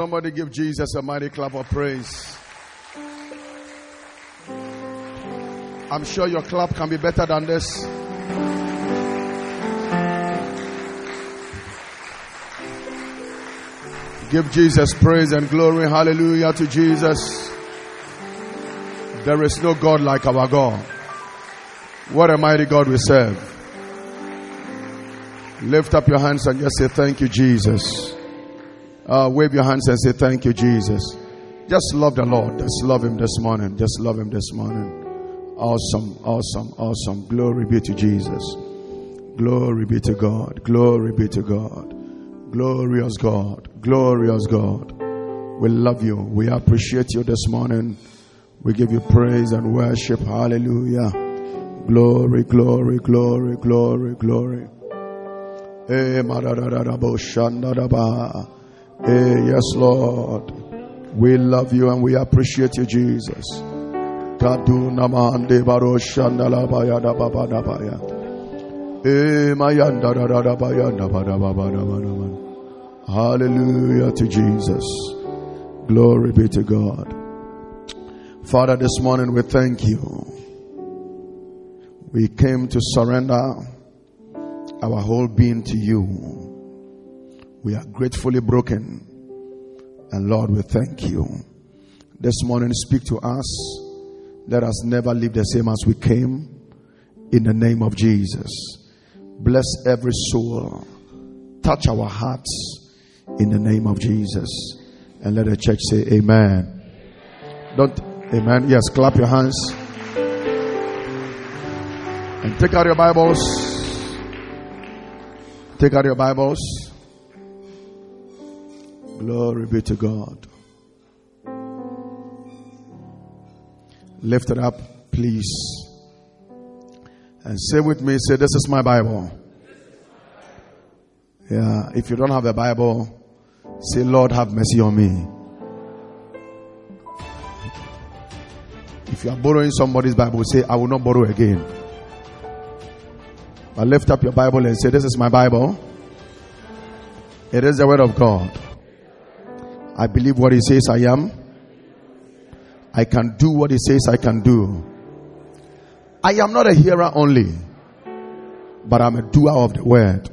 Somebody give Jesus a mighty clap of praise. I'm sure your clap can be better than this. Give Jesus praise and glory. Hallelujah to Jesus. There is no God like our God. What a mighty God we serve. Lift up your hands and just say, Thank you, Jesus. Uh, wave your hands and say, Thank you, Jesus. Just love the Lord. Just love Him this morning. Just love Him this morning. Awesome, awesome, awesome. Glory be to Jesus. Glory be to God. Glory be to God. Glorious God. Glorious God. We love you. We appreciate you this morning. We give you praise and worship. Hallelujah. Glory, glory, glory, glory, glory. Eh, eh, yes, Lord. We love you and we appreciate you, Jesus. Hallelujah to Jesus. Glory be to God. Father, this morning we thank you. We came to surrender our whole being to you. We are gratefully broken. And Lord, we thank you. This morning, speak to us. Let us never leave the same as we came. In the name of Jesus. Bless every soul. Touch our hearts. In the name of Jesus. And let the church say, Amen. Don't, Amen. Yes, clap your hands. And take out your Bibles. Take out your Bibles. Glory be to God. Lift it up, please. And say with me, say, This is my Bible. Yeah, if you don't have a Bible, say, Lord, have mercy on me. If you are borrowing somebody's Bible, say, I will not borrow again. But lift up your Bible and say, This is my Bible. It is the Word of God. I believe what He says I am. I can do what He says I can do. I am not a hearer only, but I'm a doer of the Word.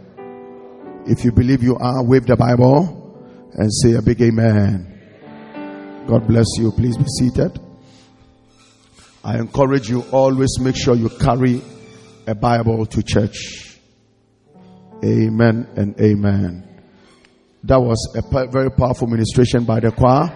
If you believe you are, wave the Bible and say a big amen. God bless you. Please be seated. I encourage you always make sure you carry a Bible to church. Amen and amen. That was a very powerful ministration by the choir.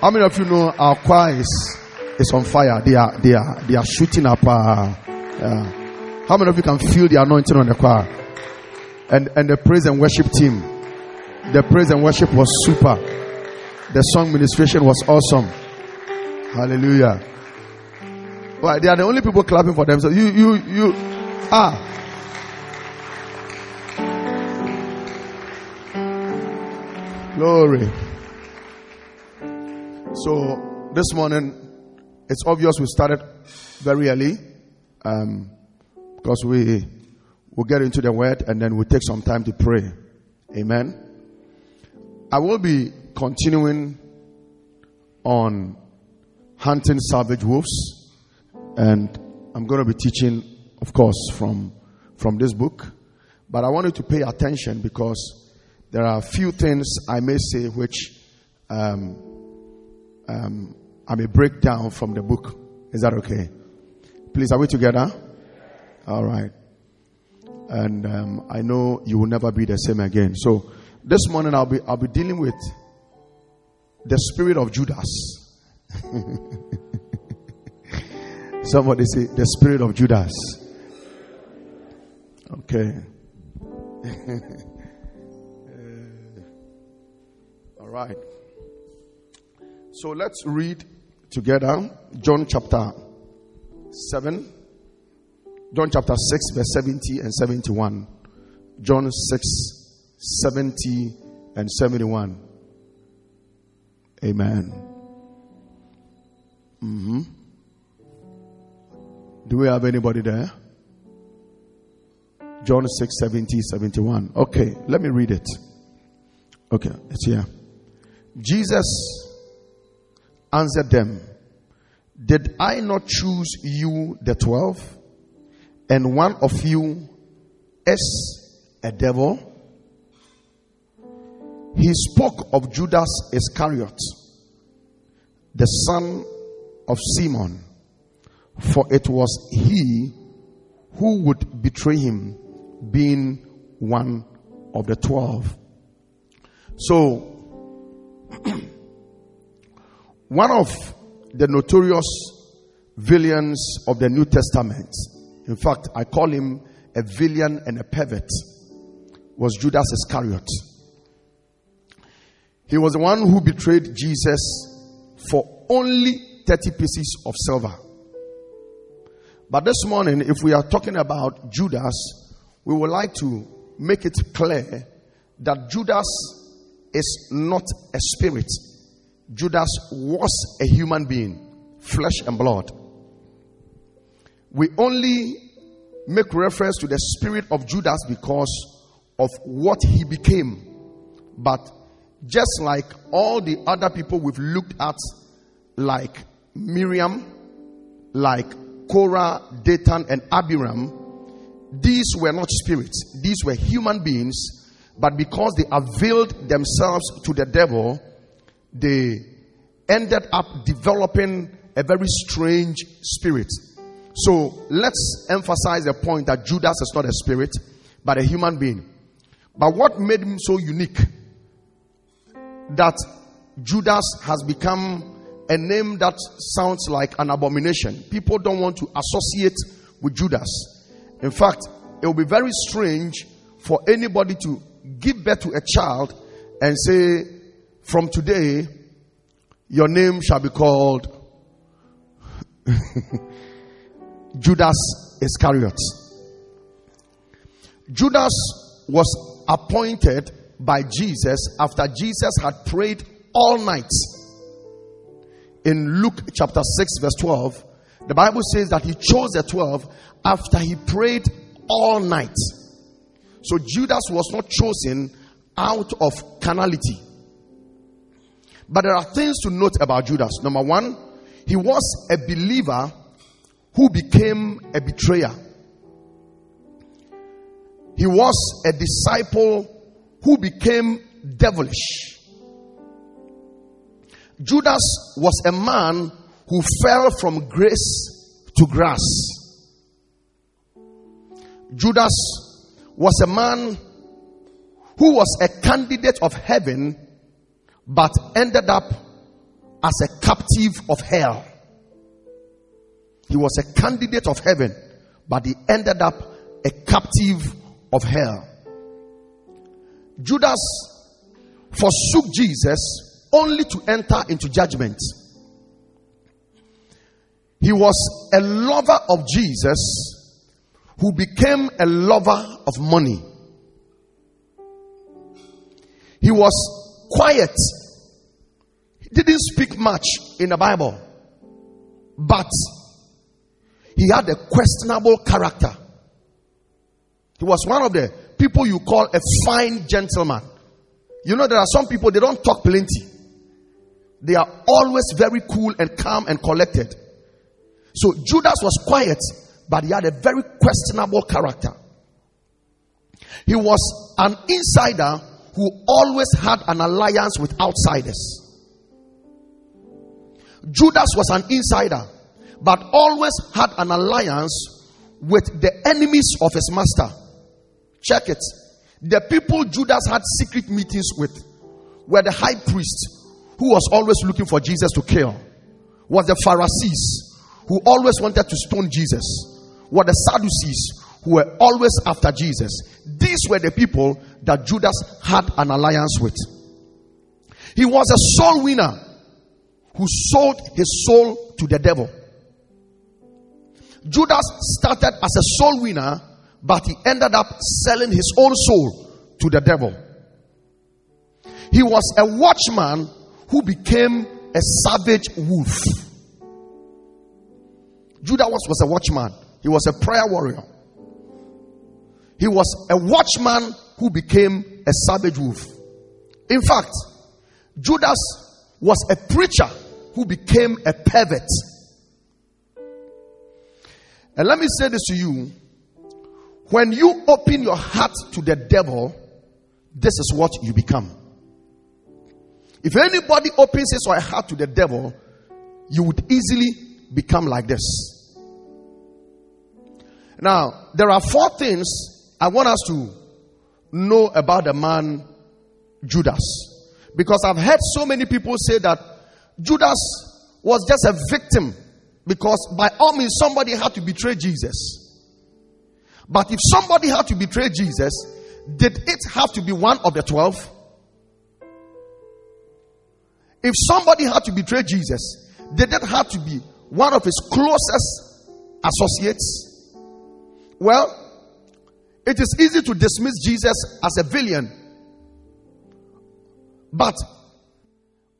How many of you know our choir is, is on fire? They are, they are, they are shooting up. Uh, yeah. How many of you can feel the anointing on the choir? And, and the praise and worship team. The praise and worship was super. The song ministration was awesome. Hallelujah. Well, they are the only people clapping for themselves. You, you, you, ah. Glory. So this morning, it's obvious we started very early, um, because we will get into the word and then we'll take some time to pray. Amen. I will be continuing on hunting savage wolves, and I'm going to be teaching, of course, from from this book. But I wanted to pay attention because there are a few things I may say which um, um, I may break down from the book. Is that okay? Please, are we together? All right. And um, I know you will never be the same again. So this morning I'll be I'll be dealing with the spirit of Judas. Somebody say the spirit of Judas. Okay. right. So let's read together John chapter 7, John chapter 6, verse 70 and 71. John 6, 70 and 71. Amen. Mm-hmm. Do we have anybody there? John 6 70, 71. Okay, let me read it. Okay, it's here. Jesus answered them, Did I not choose you, the twelve, and one of you is a devil? He spoke of Judas Iscariot, the son of Simon, for it was he who would betray him being one of the twelve. So, one of the notorious villains of the New Testament, in fact, I call him a villain and a pervert, was Judas Iscariot. He was the one who betrayed Jesus for only 30 pieces of silver. But this morning, if we are talking about Judas, we would like to make it clear that Judas is not a spirit. Judas was a human being, flesh and blood. We only make reference to the spirit of Judas because of what he became. But just like all the other people we've looked at, like Miriam, like Korah, Dathan, and Abiram, these were not spirits, these were human beings, but because they availed themselves to the devil, they ended up developing a very strange spirit. So let's emphasize the point that Judas is not a spirit, but a human being. But what made him so unique that Judas has become a name that sounds like an abomination. People don't want to associate with Judas. In fact, it will be very strange for anybody to give birth to a child and say, From today, your name shall be called Judas Iscariot. Judas was appointed by Jesus after Jesus had prayed all night. In Luke chapter 6, verse 12, the Bible says that he chose the 12 after he prayed all night. So Judas was not chosen out of carnality. But there are things to note about Judas. Number one, he was a believer who became a betrayer. He was a disciple who became devilish. Judas was a man who fell from grace to grass. Judas was a man who was a candidate of heaven but ended up as a captive of hell. He was a candidate of heaven but he ended up a captive of hell. Judas forsook Jesus only to enter into judgment. He was a lover of Jesus who became a lover of money. He was quiet. He didn't speak much in the Bible. But he had a questionable character. He was one of the people you call a fine gentleman. You know, there are some people, they don't talk plenty. They are always very cool and calm and collected. So Judas was quiet, but he had a very questionable character. He was an insider who always had an alliance with outsiders. Judas was an insider, but always had an alliance with the enemies of his master. Check it. The people Judas had secret meetings with were the high priest, who was always looking for Jesus to kill, was the Pharisees, who always wanted to stone Jesus were the Sadducees who were always after Jesus. These were the people that Judas had an alliance with. He was a soul winner who sold his soul to the devil. Judas started as a soul winner, but he ended up selling his own soul to the devil. He was a watchman who became a savage wolf. Judas was, was a watchman, he was a prayer warrior. He was a watchman who became a savage wolf. In fact, Judas was a preacher who became a pervert. And let me say this to you when you open your heart to the devil, this is what you become. If anybody opens his or her heart to the devil, you would easily become like this. Now, there are four things I want us to know about the man Judas. Because I've heard so many people say that Judas was just a victim because by all means somebody had to betray Jesus. But if somebody had to betray Jesus, did it have to be one of the twelve? If somebody had to betray Jesus, did it have to be one of his closest associates? Well, it is easy to dismiss Jesus as a villain, but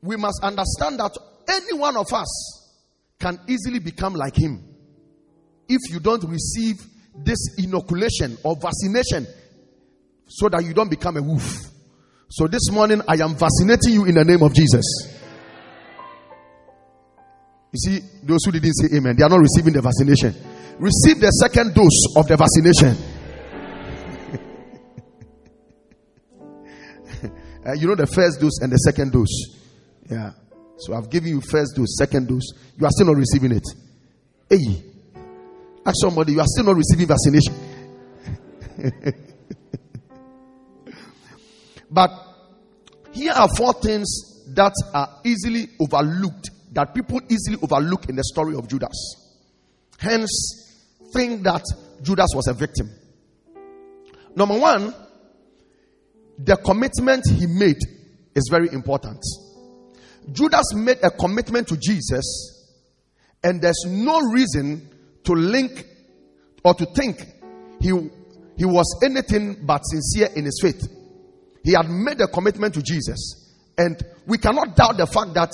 we must understand that any one of us can easily become like him if you don't receive this inoculation or vaccination so that you don't become a wolf. So this morning I am vaccinating you in the name of Jesus. You see, those who didn't say amen, they are not receiving the vaccination. Receive the second dose of the vaccination. Uh, you know the first dose and the second dose. Yeah. So I've given you first dose, second dose. You are still not receiving it. Hey, ask somebody, you are still not receiving vaccination. but here are four things that are easily overlooked, that people easily overlook in the story of Judas. Hence, think that Judas was a victim. Number one, the commitment he made is very important. Judas made a commitment to Jesus, and there's no reason to link or to think he, he was anything but sincere in his faith. He had made a commitment to Jesus, and we cannot doubt the fact that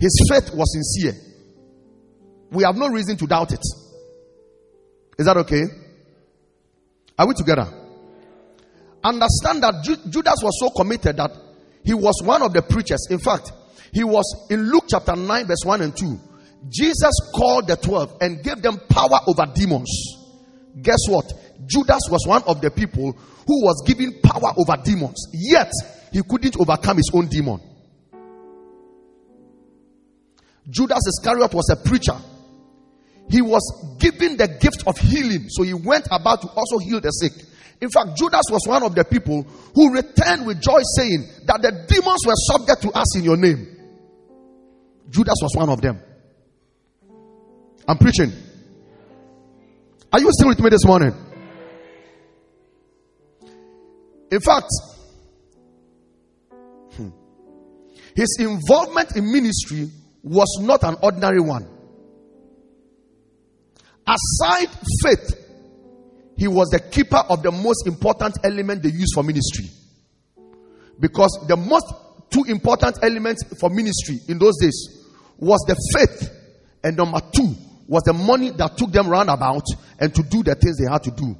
his faith was sincere. We have no reason to doubt it. Is that okay? Are we together? Understand that Judas was so committed that he was one of the preachers. In fact, he was in Luke chapter 9, verse 1 and 2. Jesus called the 12 and gave them power over demons. Guess what? Judas was one of the people who was given power over demons, yet he couldn't overcome his own demon. Judas Iscariot was a preacher. He was given the gift of healing, so he went about to also heal the sick. In fact, Judas was one of the people who returned with joy, saying that the demons were subject to us in your name. Judas was one of them. I'm preaching. Are you still with me this morning? In fact, hmm, his involvement in ministry was not an ordinary one. Aside faith, he was the keeper of the most important element they use for ministry. Because the most two important elements for ministry in those days was the faith, and number two was the money that took them roundabout and to do the things they had to do.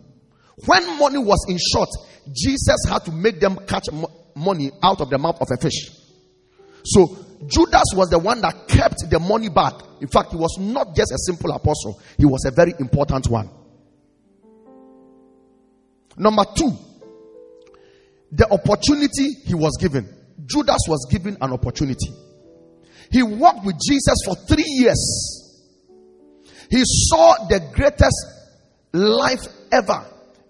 When money was in short, Jesus had to make them catch money out of the mouth of a fish. So Judas was the one that kept the money back. In fact, he was not just a simple apostle, he was a very important one. Number two, the opportunity he was given. Judas was given an opportunity. He walked with Jesus for three years. He saw the greatest life ever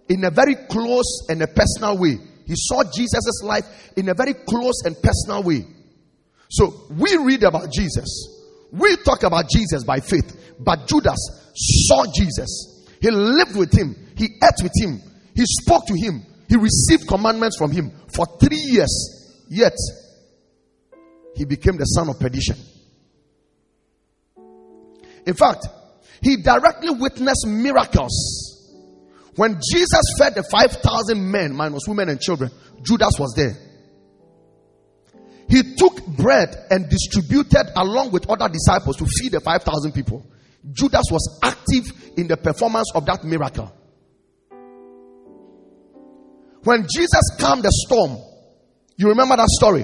in a very close and a personal way. He saw Jesus' life in a very close and personal way. So we read about Jesus. We talk about Jesus by faith. But Judas saw Jesus. He lived with him. He ate with him. He spoke to him. He received commandments from him for three years. Yet he became the son of perdition. In fact, he directly witnessed miracles. When Jesus fed the 5,000 men, minus women and children, Judas was there. He took bread and distributed along with other disciples to feed the 5,000 people. Judas was active in the performance of that miracle. When Jesus calmed the storm, you remember that story?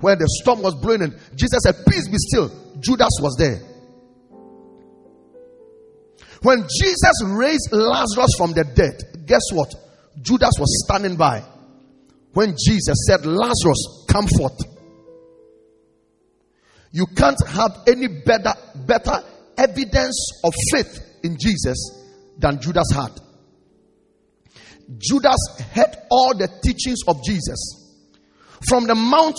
Where the storm was blowing and Jesus said, Peace be still. Judas was there. When Jesus raised Lazarus from the dead, guess what? Judas was standing by. When Jesus said, Lazarus, come forth. You can't have any better, better evidence of faith in Jesus than Judas had. Judas heard all the teachings of Jesus. From the mount,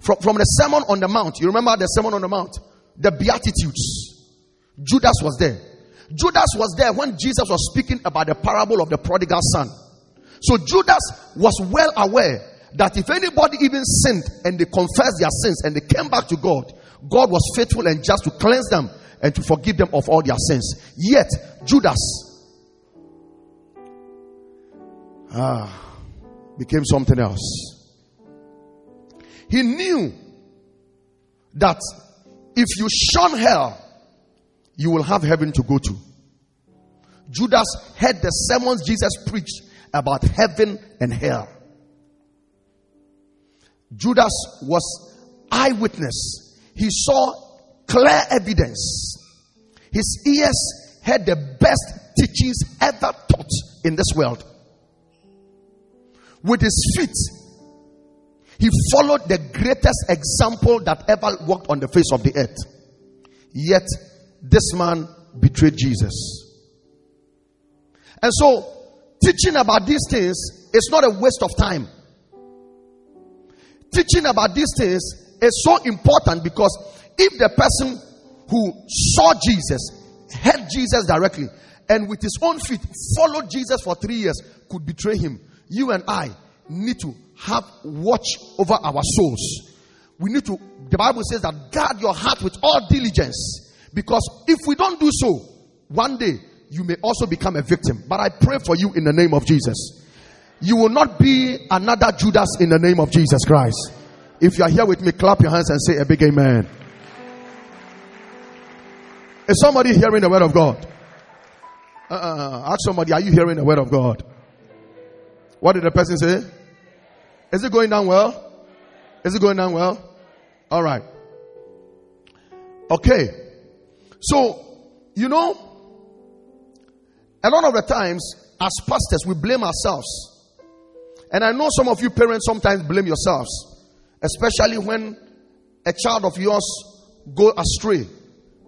from, from the Sermon on the Mount, you remember the Sermon on the Mount? The Beatitudes. Judas was there. Judas was there when Jesus was speaking about the parable of the prodigal son. So Judas was well aware that if anybody even sinned and they confessed their sins and they came back to God, God was faithful and just to cleanse them and to forgive them of all their sins. Yet, Judas ah, became something else. He knew that if you shun hell, you will have heaven to go to. Judas heard the sermons Jesus preached about heaven and hell. Judas was eyewitness. He saw clear evidence. His ears heard the best teachings ever taught in this world. With his feet, he followed the greatest example that ever walked on the face of the earth. Yet, this man betrayed Jesus. And so, teaching about these things is not a waste of time. Teaching about these things is so important because if the person who saw Jesus, heard Jesus directly, and with his own feet followed Jesus for three years could betray him, you and I need to have watch over our souls. We need to, the Bible says that guard your heart with all diligence. Because if we don't do so, one day you may also become a victim. But I pray for you in the name of Jesus. You will not be another Judas in the name of Jesus Christ. If you are here with me, clap your hands and say a big amen. Is somebody hearing the word of God? Uh, ask somebody, are you hearing the word of God? What did the person say? Is it going down well? Is it going down well? All right. Okay. So, you know, a lot of the times, as pastors, we blame ourselves. And I know some of you parents sometimes blame yourselves, especially when a child of yours go astray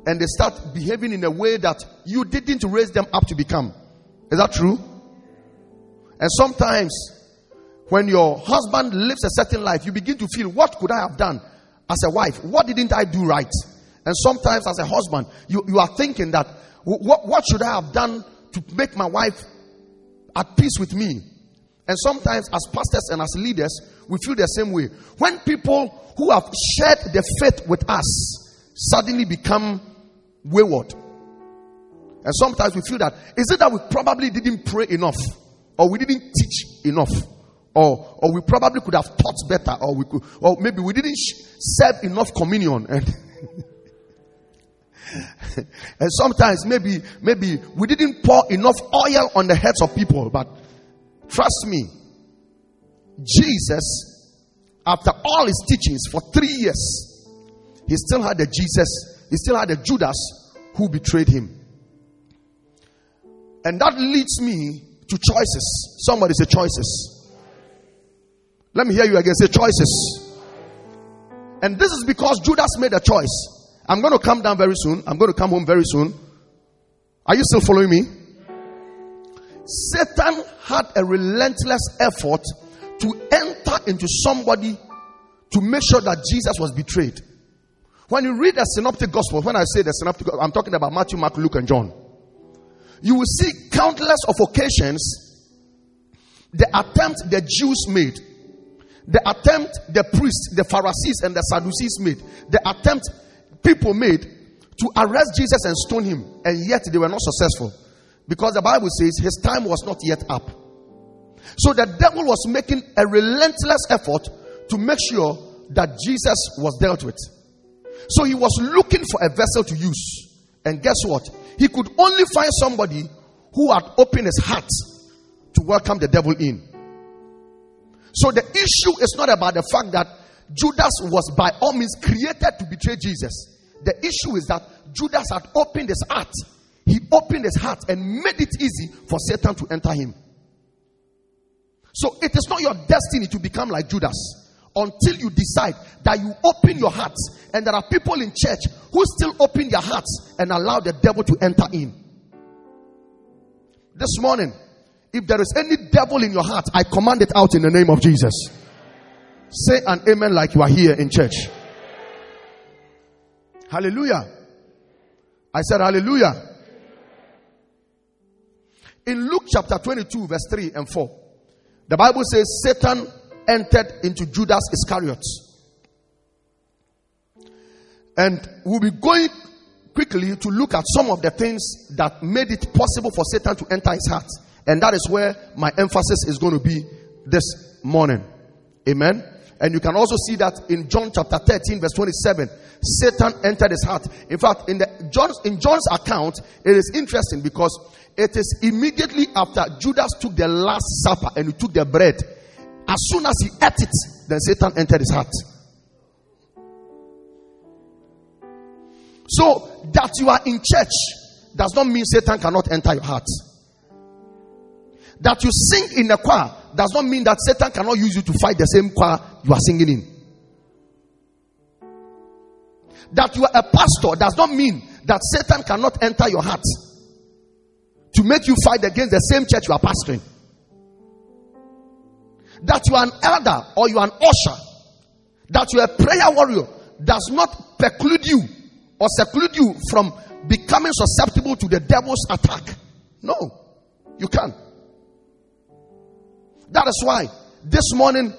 and they start behaving in a way that you didn't raise them up to become. Is that true? And sometimes when your husband lives a certain life, you begin to feel, what could I have done as a wife? What didn't I do right? And sometimes as a husband, you, you are thinking that, what, what should I have done to make my wife at peace with me. And sometimes, as pastors and as leaders, we feel the same way. When people who have shared the faith with us suddenly become wayward. And sometimes we feel that is it that we probably didn't pray enough, or we didn't teach enough, or or we probably could have taught better, or we could, or maybe we didn't serve enough communion. And and sometimes maybe maybe we didn't pour enough oil on the heads of people. But trust me jesus after all his teachings for three years he still had the jesus he still had the judas who betrayed him. And that leads me to choices somebody say choices let me hear you again say choices and this is because judas made a choice I'm going to come down very soon. I'm going to come home very soon. Are you still following me? Satan had a relentless effort to enter into somebody to make sure that Jesus was betrayed. When you read the synoptic gospel, when I say the synoptic, I'm talking about Matthew, Mark, Luke, and John. You will see countless of occasions the attempt the Jews made, the attempt the priests, the Pharisees, and the Sadducees made, the attempt people made to arrest Jesus and stone him, and yet they were not successful because the Bible says his time was not yet up. So the devil was making a relentless effort to make sure that Jesus was dealt with. So he was looking for a vessel to use. And guess what? He could only find somebody who had opened his heart to welcome the devil in. So the issue is not about the fact that Judas was by all means created to betray Jesus. The issue is that Judas had opened his heart. He opened his heart and made it easy for Satan to enter him. So it is not your destiny to become like Judas until you decide that you open your heart. And there are people in church who still open their hearts and allow the devil to enter in. This morning, if there is any devil in your heart, I command it out in the name of Jesus. Say an amen like you are here in church. Hallelujah. I said hallelujah. In Luke chapter 22, verse 3 and 4, the Bible says Satan entered into Judas Iscariot. And we'll be going quickly to look at some of the things that made it possible for Satan to enter his heart. And that is where my emphasis is going to be this morning. Amen. And you can also see that in John chapter 13, verse 27. Satan entered his heart. In fact, in the John's in John's account, it is interesting because it is immediately after Judas took the last supper and he took the bread. As soon as he ate it, then Satan entered his heart. So that you are in church does not mean Satan cannot enter your heart. That you sing in a choir does not mean that Satan cannot use you to fight the same choir you are singing in. That you are a pastor does not mean that Satan cannot enter your heart to make you fight against the same church you are pastoring. That you are an elder or you are an usher, that you are a prayer warrior does not preclude you or seclude you from becoming susceptible to the devil's attack. No, you can't. That is why this morning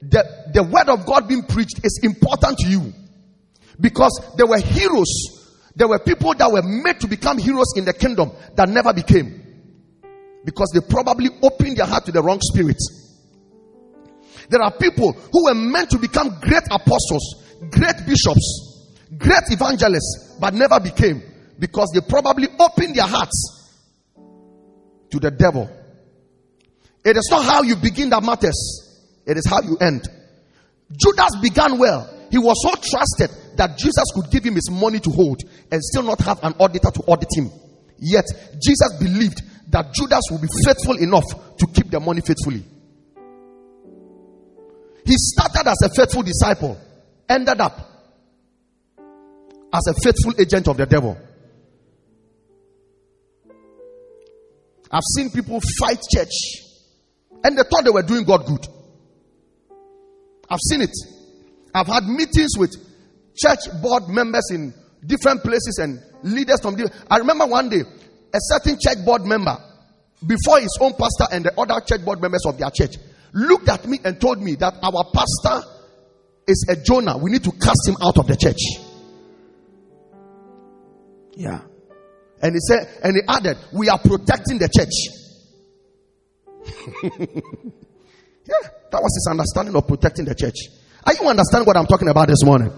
the, the word of God being preached is important to you. Because there were heroes, there were people that were made to become heroes in the kingdom that never became. Because they probably opened their heart to the wrong spirit. There are people who were meant to become great apostles, great bishops, great evangelists, but never became because they probably opened their hearts to the devil. It is not how you begin that matters, it is how you end. Judas began well. He was so trusted that Jesus could give him his money to hold and still not have an auditor to audit him. Yet, Jesus believed that Judas would be faithful enough to keep the money faithfully. He started as a faithful disciple, ended up as a faithful agent of the devil. I've seen people fight church and they thought they were doing God good. I've seen it. I've had meetings with church board members in different places and leaders from different. I remember one day a certain church board member, before his own pastor and the other church board members of their church, looked at me and told me that our pastor is a Jonah. We need to cast him out of the church. Yeah. And he said, and he added, we are protecting the church. yeah, that was his understanding of protecting the church. Are you understanding what I'm talking about this morning?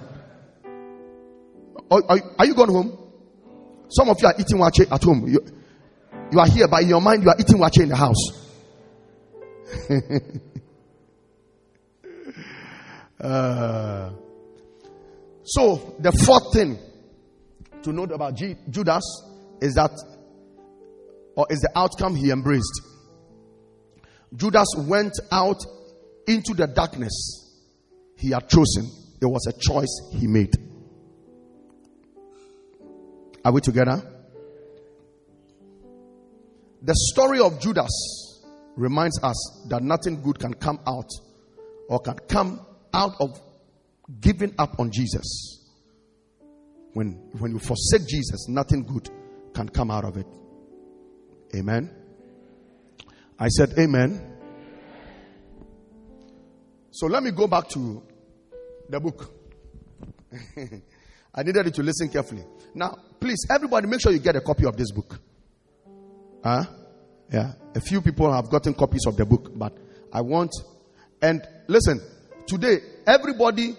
Are, are, are you going home? Some of you are eating waakye at home. You, you are here, but in your mind, you are eating waakye in the house. uh, so, the fourth thing to note about G- Judas is that, or is the outcome he embraced. Judas went out into the darkness he had chosen. It was a choice he made. Are we together? The story of Judas reminds us that nothing good can come out or can come out of giving up on Jesus. When, when you forsake Jesus, nothing good can come out of it. Amen. I said, Amen. So let me go back to the book. I needed you to listen carefully. Now, please, everybody, make sure you get a copy of this book. Huh? Yeah. A few people have gotten copies of the book, but I want. And listen, today, everybody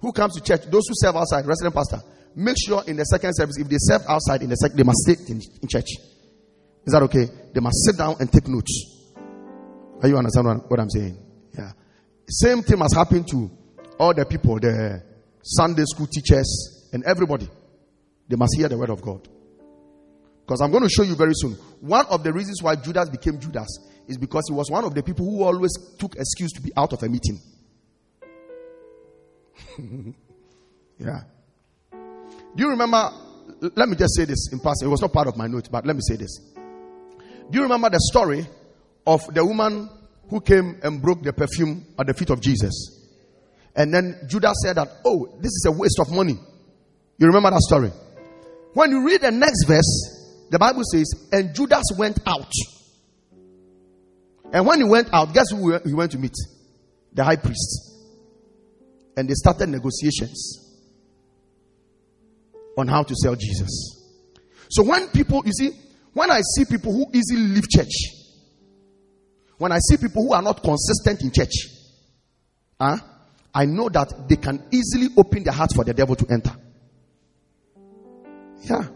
who comes to church, those who serve outside, resident pastor, make sure in the second service, if they serve outside in the second, they must sit in, in church. Is that okay? They must sit down and take notes. Are you understand what, what I'm saying? Yeah. Same thing has happened to all the people, the Sunday school teachers, and everybody. They must hear the word of God. Because I'm going to show you very soon. One of the reasons why Judas became Judas is because he was one of the people who always took excuse to be out of a meeting. yeah. Do you remember? Let me just say this in passing. It was not part of my note, but let me say this. Do you remember the story of the woman who came and broke the perfume at the feet of Jesus? And then Judas said that, oh, this is a waste of money. You remember that story? When you read the next verse, the Bible says, and Judas went out. And when he went out, guess who he went to meet? The high priest. And they started negotiations on how to sell Jesus. So when people, you see, when I see people who easily leave church, when I see people who are not consistent in church, huh, I know that they can easily open their hearts for the devil to enter. Yeah.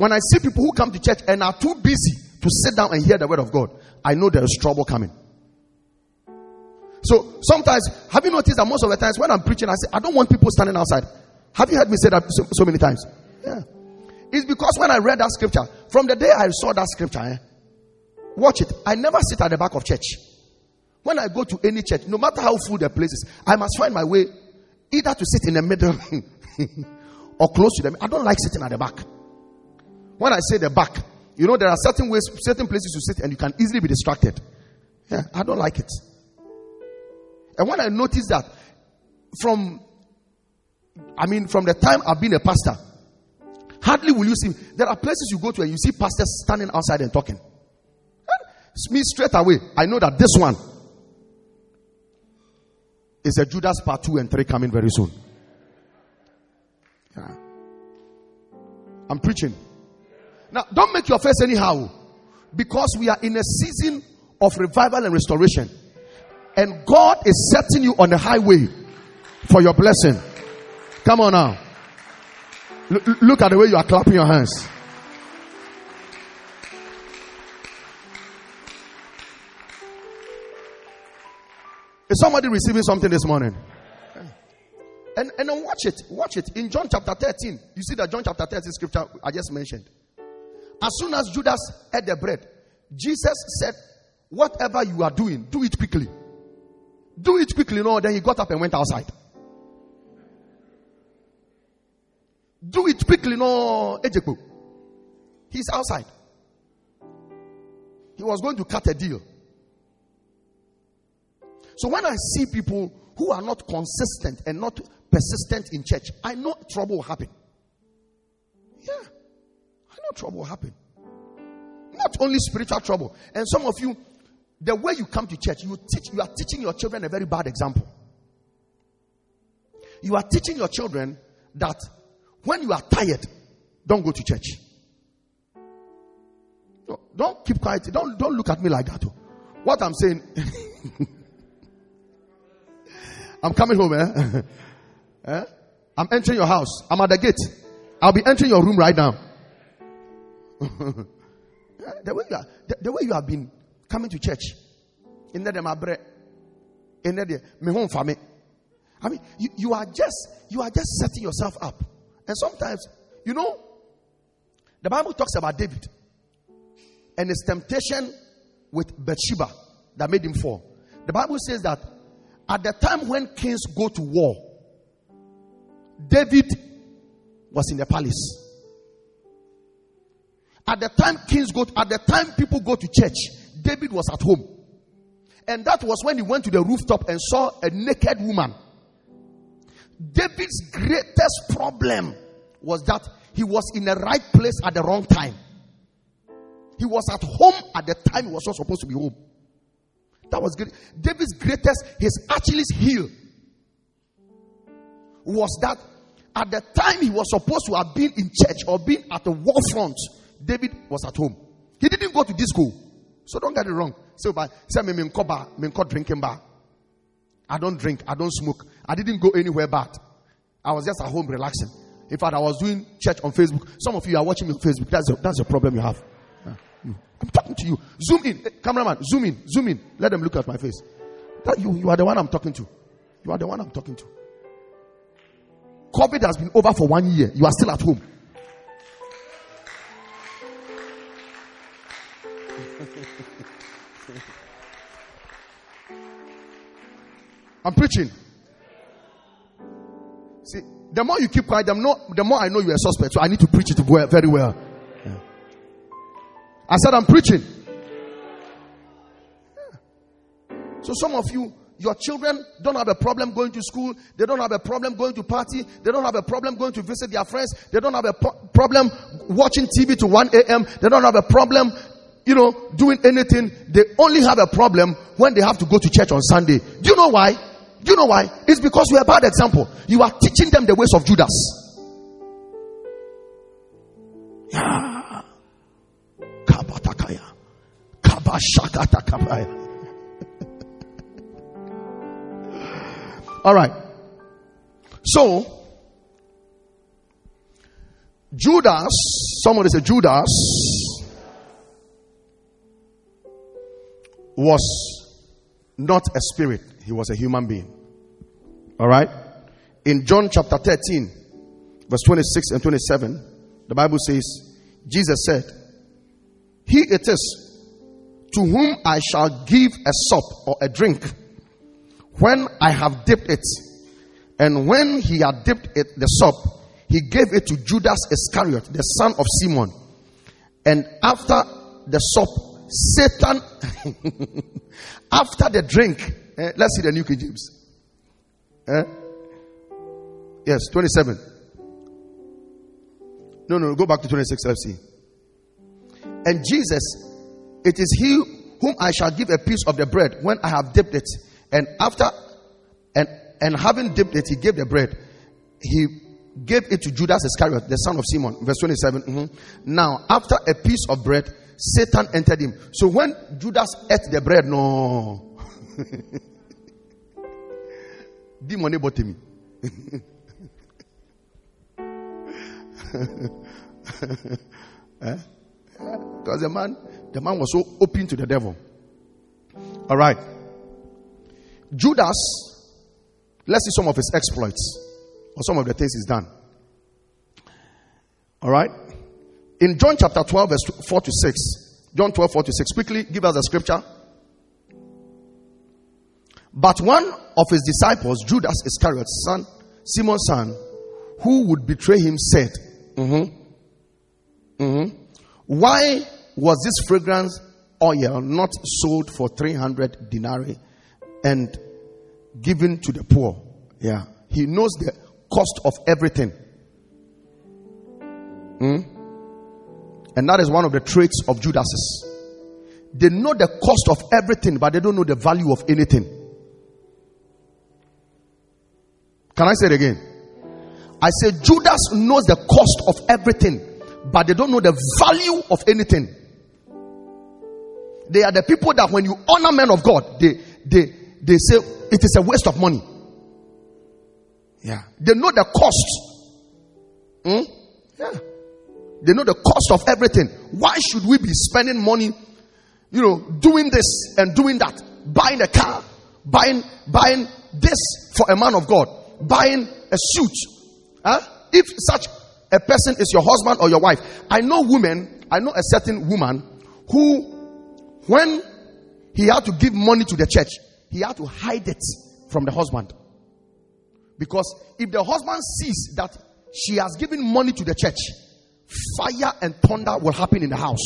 When I see people who come to church and are too busy to sit down and hear the word of God, I know there is trouble coming. So sometimes, have you noticed that most of the times when I'm preaching, I say, I don't want people standing outside. Have you heard me say that so, so many times? Yeah. It's because when I read that scripture, from the day I saw that scripture, eh, watch it. I never sit at the back of church. When I go to any church, no matter how full the place is, I must find my way either to sit in the middle or close to them. I don't like sitting at the back. When I say the back, you know, there are certain ways, certain places to sit and you can easily be distracted. Yeah, I don't like it. And when I notice that from, I mean, from the time I've been a pastor, hardly will you see, there are places you go to and you see pastors standing outside and talking. Me straight away, I know that this one is a Judas part two and three coming very soon. Yeah. I'm preaching. Now, don't make your face anyhow. Because we are in a season of revival and restoration. And God is setting you on the highway for your blessing. Come on now. L- look at the way you are clapping your hands. Is somebody receiving something this morning? And, and watch it. Watch it. In John chapter 13, you see that John chapter 13 scripture I just mentioned. As soon as Judas ate the bread, Jesus said, Whatever you are doing, do it quickly. Do it quickly. No, then he got up and went outside. Do it quickly. No, Ejekbo. He's outside. He was going to cut a deal. So when I see people who are not consistent and not persistent in church, I know trouble will happen. Know trouble will happen. Not only spiritual trouble. And some of you, the way you come to church, you teach, you are teaching your children a very bad example. You are teaching your children that when you are tired, don't go to church. No, don't keep quiet. Don't don't look at me like that. Oh. What I'm saying. I'm coming home, eh? eh? I'm entering your house. I'm at the gate. I'll be entering your room right now. the way you are, the, the, way you have been coming to church, in the mabre, in the me home for me. I mean, you, you are just you are just setting yourself up, and sometimes, you know, the Bible talks about David and his temptation with Bathsheba that made him fall. The Bible says that at the time when kings go to war, David was in the palace. At the time kings go, at the time people go to church, David was at home. And that was when he went to the rooftop and saw a naked woman. David's greatest problem was that he was in the right place at the wrong time. He was at home at the time he was not supposed to be home. That was great. David's greatest, his Achilles heel was that at the time he was supposed to have been in church or been at the war front, David was at home. He didn't go to disco. So don't get it wrong. So by say me bar, me drinking bar. I don't drink, I don't smoke. I didn't go anywhere but I was just at home relaxing. In fact, I was doing church on Facebook. Some of you are watching me on Facebook. That's your, that's your problem you have. Ah, I'm talking to you. Zoom in. Hey, cameraman, zoom in. Zoom in. Let them look at my face. That you, you are the one I'm talking to. You are the one I'm talking to. COVID has been over for one year. You are still at home. I'm preaching. See, the more you keep quiet, the more, the more I know you're a suspect. So I need to preach it very well. Yeah. I said, I'm preaching. Yeah. So some of you, your children don't have a problem going to school. They don't have a problem going to party. They don't have a problem going to visit their friends. They don't have a po- problem watching TV to 1 a.m. They don't have a problem, you know, doing anything. They only have a problem when they have to go to church on Sunday. Do you know why? Do you know why? It's because you're a bad example. You are teaching them the ways of Judas. Yeah. Kabatakaya. All right. So, Judas, somebody say Judas was not a spirit, he was a human being. All right. In John chapter 13, verse 26 and 27, the Bible says, Jesus said, He it is to whom I shall give a sup or a drink when I have dipped it. And when he had dipped it, the sup, he gave it to Judas Iscariot, the son of Simon. And after the sup, Satan, after the drink, eh, let's see the New King James. Eh? Yes, 27. No, no, go back to 26. Let's see. And Jesus, it is he whom I shall give a piece of the bread when I have dipped it. And after and and having dipped it, he gave the bread. He gave it to Judas Iscariot, the son of Simon. Verse 27. Mm-hmm. Now, after a piece of bread, Satan entered him. So when Judas ate the bread, no. Demon bought me. eh? Because the man, the man was so open to the devil. All right. Judas, let's see some of his exploits or some of the things he's done. All right. In John chapter 12, verse 4 to 6, John 12, 4 to 6, quickly give us the scripture. But one of his disciples, Judas Iscariot, son, Simon's son, who would betray him, said, mm-hmm, mm-hmm, Why was this fragrance oil not sold for 300 denarii and given to the poor? Yeah. He knows the cost of everything. Mm? And that is one of the traits of Judas's. They know the cost of everything, but they don't know the value of anything. Can I say it again? I say Judas knows the cost of everything, but they don't know the value of anything. They are the people that when you honor men of God, they they they say it is a waste of money. Yeah. They know the cost. Hmm? Yeah. They know the cost of everything. Why should we be spending money, you know, doing this and doing that? Buying a car, buying buying this for a man of God, buying a suit. Huh? If such a person is your husband or your wife, I know women, I know a certain woman who, when he had to give money to the church, he had to hide it from the husband. Because if the husband sees that she has given money to the church, fire and thunder will happen in the house.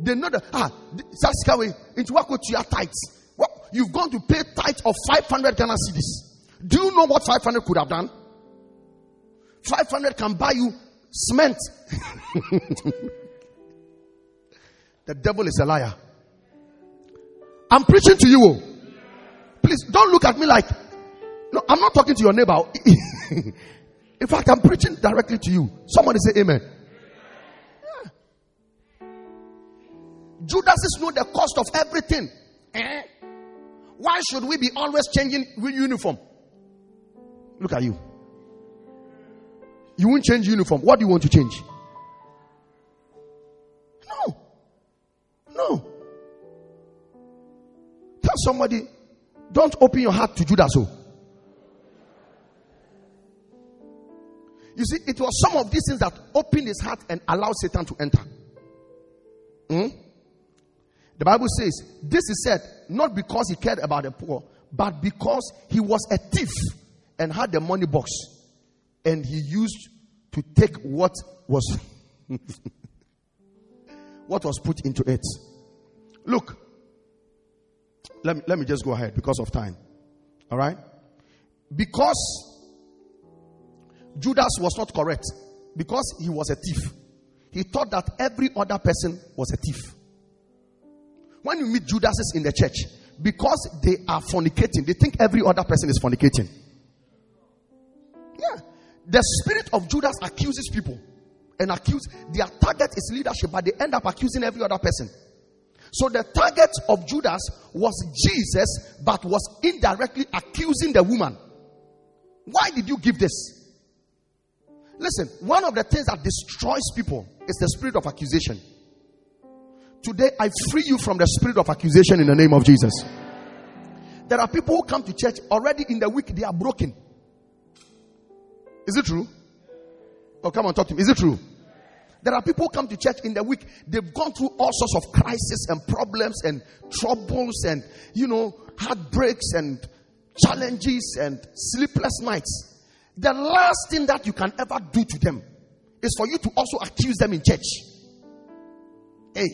They know that ah, that's Saskawe into what to your tithes. What you've gone to pay tithe of 500 Ghana cedis. Do you know what 500 could have done? 500 can buy you cement. the devil is a liar. I'm preaching to you. Oh. Please don't look at me like, no, I'm not talking to your neighbor. In fact, I'm preaching directly to you. Somebody say amen. Judas know the cost of everything. Eh? Why should we be always changing uniform? Look at you. You won't change uniform. What do you want to change? No. No. Tell somebody, don't open your heart to Judas. Oh. You see, it was some of these things that opened his heart and allowed Satan to enter. Hmm? The Bible says, This is said not because he cared about the poor, but because he was a thief and had the money box and he used to take what was what was put into it. Look, let me, let me just go ahead because of time. All right? Because Judas was not correct, because he was a thief, he thought that every other person was a thief. When you meet Judases in the church, because they are fornicating, they think every other person is fornicating. Yeah. The spirit of Judas accuses people and accuse their target is leadership, but they end up accusing every other person. So the target of Judas was Jesus, but was indirectly accusing the woman. Why did you give this? Listen, one of the things that destroys people is the spirit of accusation. Today, I free you from the spirit of accusation in the name of Jesus. There are people who come to church already in the week, they are broken. Is it true? Oh, come on, talk to me. Is it true? There are people who come to church in the week, they've gone through all sorts of crises and problems and troubles and, you know, heartbreaks and challenges and sleepless nights. The last thing that you can ever do to them is for you to also accuse them in church. Hey,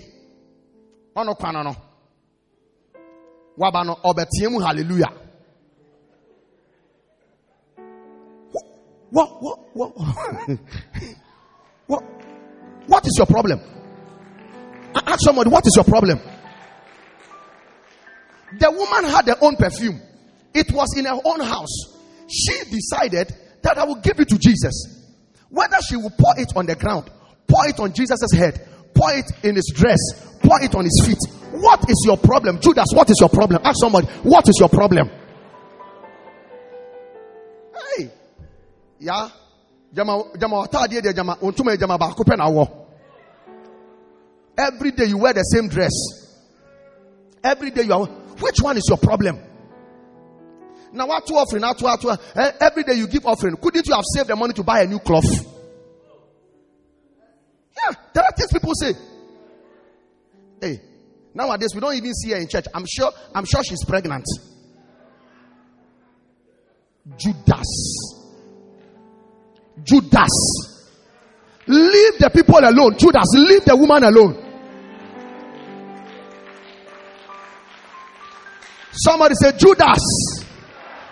ono kwana no. Waba no obetiemu hallelujah. What what what what what is your problem? Ask somebody, what is your problem? The woman had her own perfume. It was in her own house. She decided that I will give it to Jesus. Whether she will pour it on the ground, pour it on Jesus' head, pour it in his dress, pour it on his feet. What is your problem? Judas, what is your problem? Ask somebody, what is your problem? Hey. Yeah. Every day you wear the same dress. Every day you are which one is your problem? Now what to offering, to, what to, eh, every day you give offering. Couldn't you have saved the money to buy a new cloth? Yeah, there are things people say. Hey, nowadays we don't even see her in church. I'm sure, I'm sure she's pregnant. Judas. Judas. Leave the people alone. Judas, leave the woman alone. Somebody say, Judas,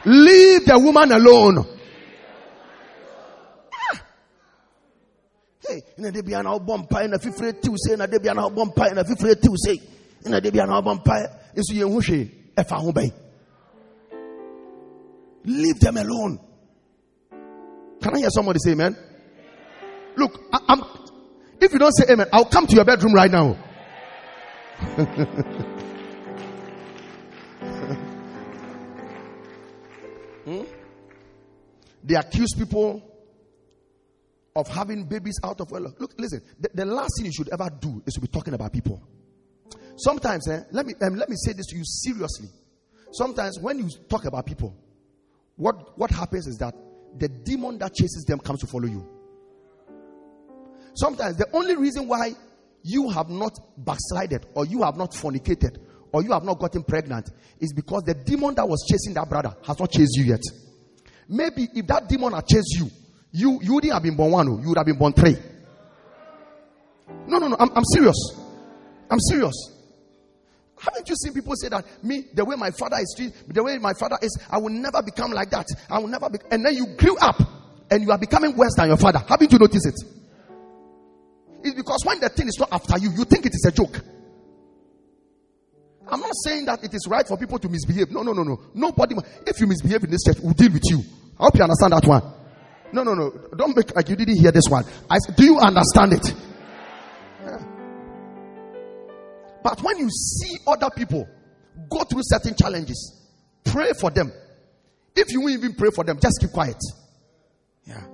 leave the woman alone. Ah. Hey, na de bia na obɔ mpae na fifire tiw sei na de bia na obɔ mpae na fifire leave them alone. Can I hear somebody say amen? Look I, I'm if you don't say amen I'll come to your bedroom right now they accuse people of having babies out of wedlock. Look, listen. The, the, last thing you should ever do is to be talking about people. Sometimes, eh, let me um, let me say this to you seriously. Sometimes, when you talk about people, what what happens is that the demon that chases them comes to follow you. Sometimes, the only reason why you have not backslided, or you have not fornicated, or you have not gotten pregnant, is because the demon that was chasing that brother has not chased you yet. Maybe if that demon had chased you, you you wouldn't have been born one, oh. you would have been born three. No, no, no. I'm, I'm serious. I'm serious. Haven't you seen people say that me, the way my father is, treated, the way my father is, I will never become like that. I will never be. And then you grew up and you are becoming worse than your father. Haven't you noticed it? It's because when the thing is not after you, you think it is a joke. I'm not saying that it is right for people to misbehave. No, no, no, no. Nobody. If you misbehave in this church, we'll deal with you. I hope you understand that one. No, no, no. Don't make like you didn't hear this one. I, do you understand it? Yeah. But when you see other people go through certain challenges, pray for them. If you won't even pray for them, just keep quiet. Yeah.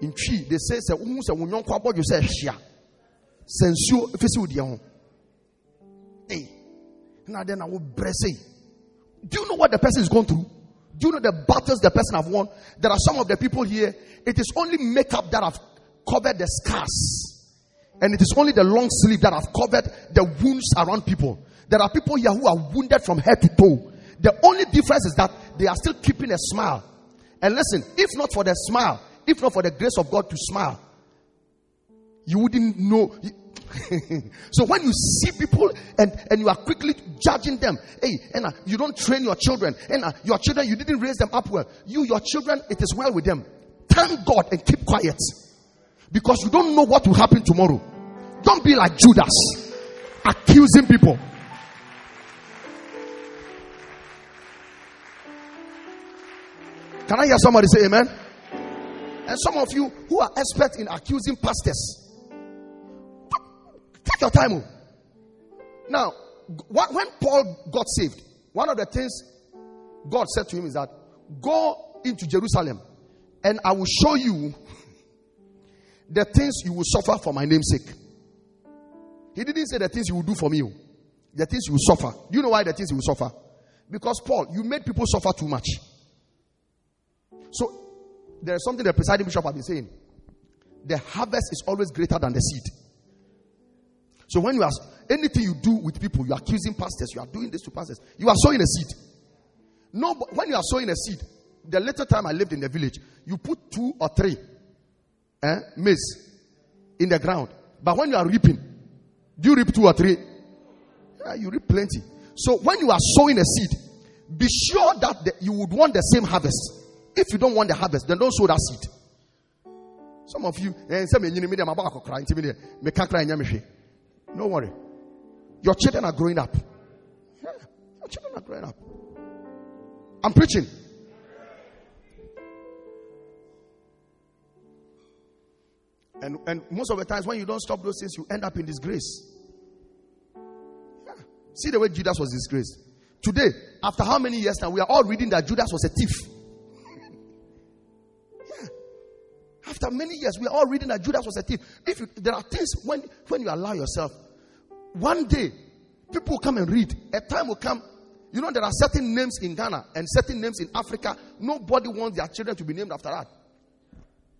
In Twi, they say, say, unyon kwa bo you say shia. Sensuo if you Hey. Now then I will bless. Do you know what the person is going through? Do you know the battles the person have won? There are some of the people here. It is only makeup that have covered the scars, and it is only the long sleeve that have covered the wounds around people. There are people here who are wounded from head to toe. The only difference is that they are still keeping a smile. And listen, if not for the smile, if not for the grace of God to smile, you wouldn't know. so when you see people and, and you are quickly judging them, hey, uh, you don't train your children, and uh, your children, you didn't raise them up well. You, your children, it is well with them. Thank God and keep quiet because you don't know what will happen tomorrow. Don't be like Judas, accusing people. Can I hear somebody say amen? And some of you who are experts in accusing pastors, take your time. Oh. Now, when Paul got saved, one of the things God said to him is that go into Jerusalem and I will show you the things you will suffer for my name's sake. He didn't say the things you will do for me, oh. the things you will suffer. Do you know why the things you will suffer? Because Paul, you made people suffer too much. So there is something the presiding bishop has been saying. The harvest is always greater than the seed. So when you are anything you do with people, you are accusing pastors, you are doing this to pastors, you are sowing a seed. No, when you are sowing a seed, the little time I lived in the village, you put two or three eh, maize in the ground. But when you are reaping, do you reap two or three? Yeah, you reap plenty. So when you are sowing a seed, be sure that the, you would want the same harvest. If you don't want the harvest, then don't sow that seed. Some of you, eh, don't worry. Your children are growing up. Yeah, your children are growing up. I'm preaching. And, and most of the times, when you don't stop those things, you end up in disgrace. Yeah. See the way Judas was disgraced. Today, after how many years now, we are all reading that Judas was a thief. yeah. After many years, we are all reading that Judas was a thief. If you, there are things when, when you allow yourself, one day people will come and read. A time will come. You know, there are certain names in Ghana and certain names in Africa. Nobody wants their children to be named after that.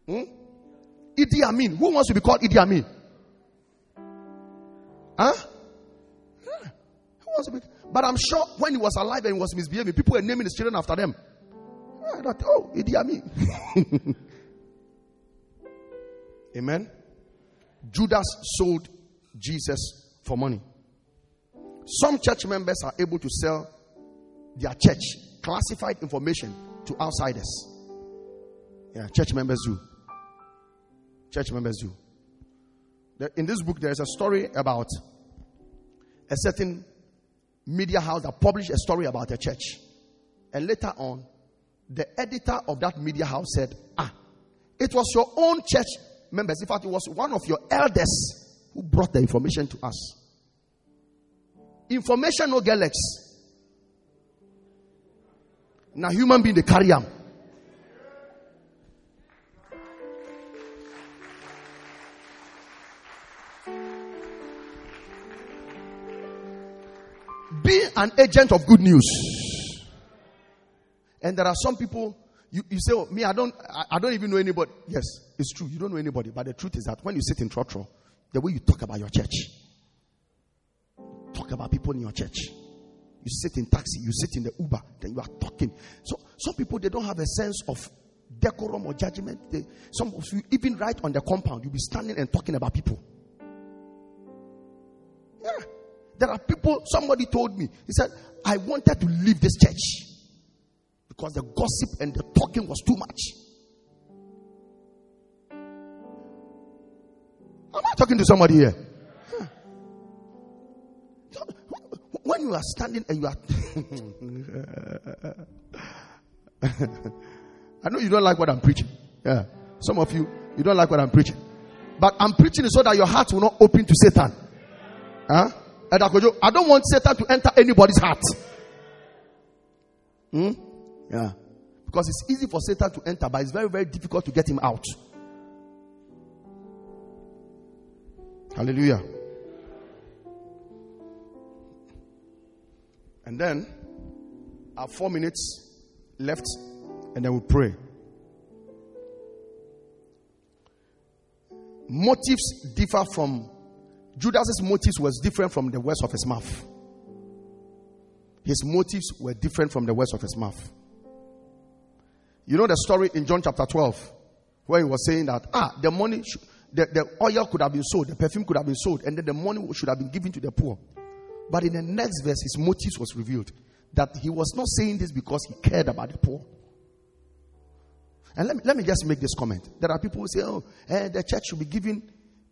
Hmm? Idi Amin. Who wants to be called Idi Amin? Huh? Who wants to be? But I'm sure when he was alive and he was misbehaving, people were naming his children after them. Yeah, that, oh, Idi Amin. Amen. Judas sold Jesus for money. Some church members are able to sell their church classified information to outsiders. Yeah, church members do. Church members do. In this book, there is a story about a certain media house that published a story about a church. And later on, the editor of that media house said, Ah, it was your own church members. In fact, it was one of your elders who brought the information to us. Information no get legs. Now human being they carry them. Be an agent of good news. And there are some people you, you say, oh, me, I don't, I, I, don't even know anybody. Yes, it's true. You don't know anybody. But the truth is that when you sit in Trotro, the way you talk about your church, talk about people in your church. You sit in taxi, you sit in the Uber, then you are talking. So some people they don't have a sense of decorum or judgment. They, some of you even right on the compound, you'll be standing and talking about people. Yeah. There are people, somebody told me, he said, I wanted to leave this church because the gossip and the talking was too much. Am I talking to somebody here? When you are standing and you are. I know you don't like what I'm preaching. Yeah. Some of you, you don't like what I'm preaching. But I'm preaching so that your heart will not open to Satan. Huh? I don't want Satan to enter anybody's heart. Hmm? Yeah. Because it's easy for Satan to enter, but it's very, very difficult to get him out. Hallelujah. And then, our four minutes left, and then we pray. Motives differ from Judas's motives was different from the words of his mouth. His motives were different from the words of his mouth. You know the story in John chapter 12 where he was saying that ah the money should, the, the oil could have been sold, the perfume could have been sold, and then the money should have been given to the poor. But in the next verse, his motives was revealed that he was not saying this because he cared about the poor. And let me, let me just make this comment. There are people who say, oh, eh, the church should be giving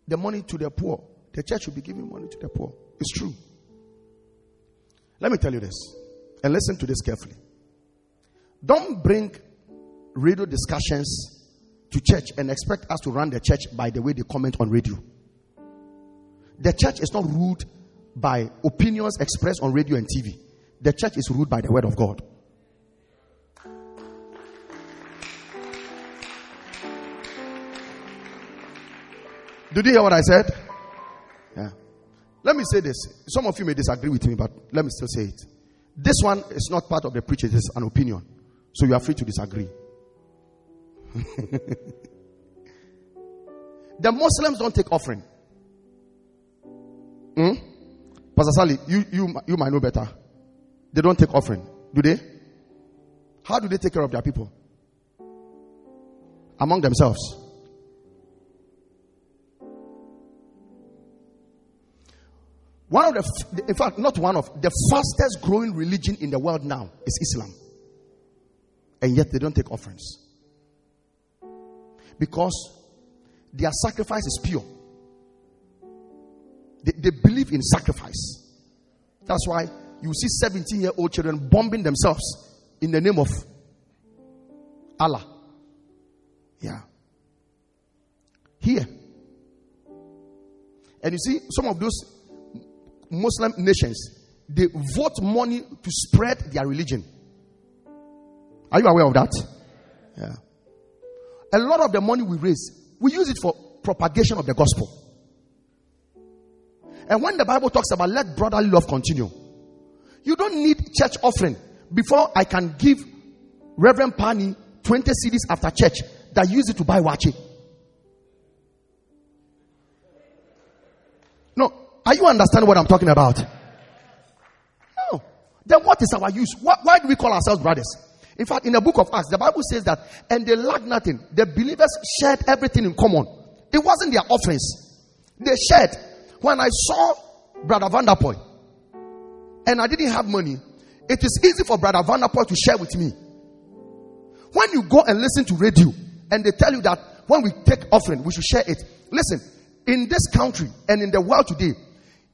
the money to the poor. The church should be giving money to the poor. It's true. Let me tell you this, and listen to this carefully. Don't bring radio discussions to church and expect us to run the church by the way they comment on radio. The church is not ruled by opinions expressed on radio and TV. The church is ruled by the word of God. Did you hear what I said? Yeah. Let me say this. Some of you may disagree with me, but let me still say it. This one is not part of the preaching, it's an opinion. So you are free to disagree. the Muslims don't take offering. Hmm? Pastor Sally, you, you, you might know better. They don't take offering, do they? How do they take care of their people? Among themselves. One of the, in fact, not one of the fastest growing religion in the world now is Islam. And yet they don't take offerings. Because their sacrifice is pure. They, they believe in sacrifice. That's why you see 17 year old children bombing themselves in the name of Allah. Yeah. Here. And you see, some of those Muslim nations, they vote money to spread their religion. Are you aware of that? Yeah. A lot of the money we raise, we use it for propagation of the gospel. And when the Bible talks about let brotherly love continue, you don't need church offering before I can give Reverend Pani 20 cedis after church that use it to buy waakye. No, are you understanding what I'm talking about? No. Then what is our use? Why, why do we call ourselves brothers? In fact, in the book of Acts, the Bible says that, and they lacked nothing. The believers shared everything in common. It wasn't their offerings. They shared. When I saw Brother Vanderpuye, and I didn't have money, it is easy for Brother Vanderpuye to share with me. When you go and listen to radio, and they tell you that when we take offering, we should share it. Listen, in this country and in the world today,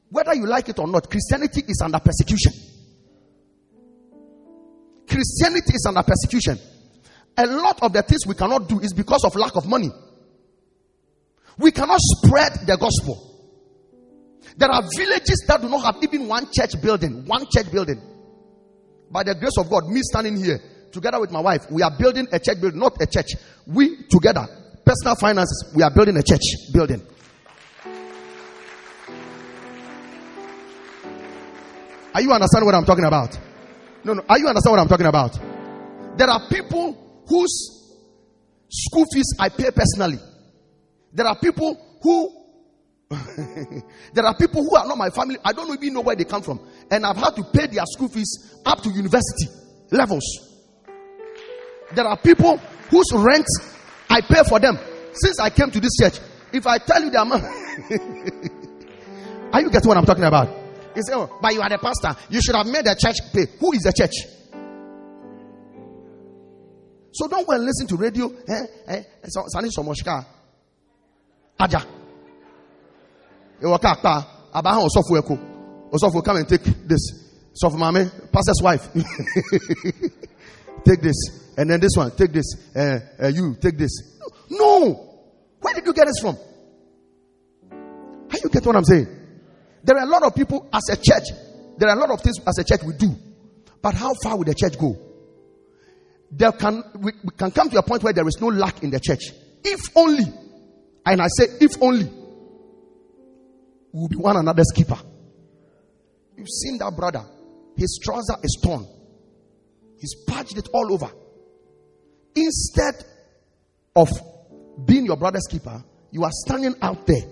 whether you like it or not, Christianity is under persecution. Christianity is under persecution. A lot of the things we cannot do is because of lack of money. We cannot spread the gospel. There are villages that do not have even one church building, one church building. By the grace of God, me standing here together with my wife, we are building a church building, not a church. We together, personal finances, we are building a church building. Are you understanding what I'm talking about? No, no. Are you understand what I'm talking about? There are people whose school fees I pay personally. There are people who there are people who are not my family. I don't even know where they come from. And I've had to pay their school fees up to university levels. There are people whose rent I pay for them since I came to this church. If I tell you the amount, are you getting what I'm talking about? You say, oh, but you are the pastor. You should have made the church pay. Who is the church? So don't go and listen to radio. Eh, eh. Aja. Ewaka akpa. Abahan osofu eko. Osofu come and take this. Sofu mame, pastor's wife. take this. And then this one, take this. Uh, uh, you, take this. No. Where did you get this from? How you get what I'm saying? There are a lot of people as a church. There are a lot of things as a church we do. But how far will the church go? There can we, we can come to a point where there is no lack in the church. If only, and I say if only, we'll be one another's keeper. You've seen that brother his trouser is torn. He's patched it all over. Instead of being your brother's keeper, you are standing out there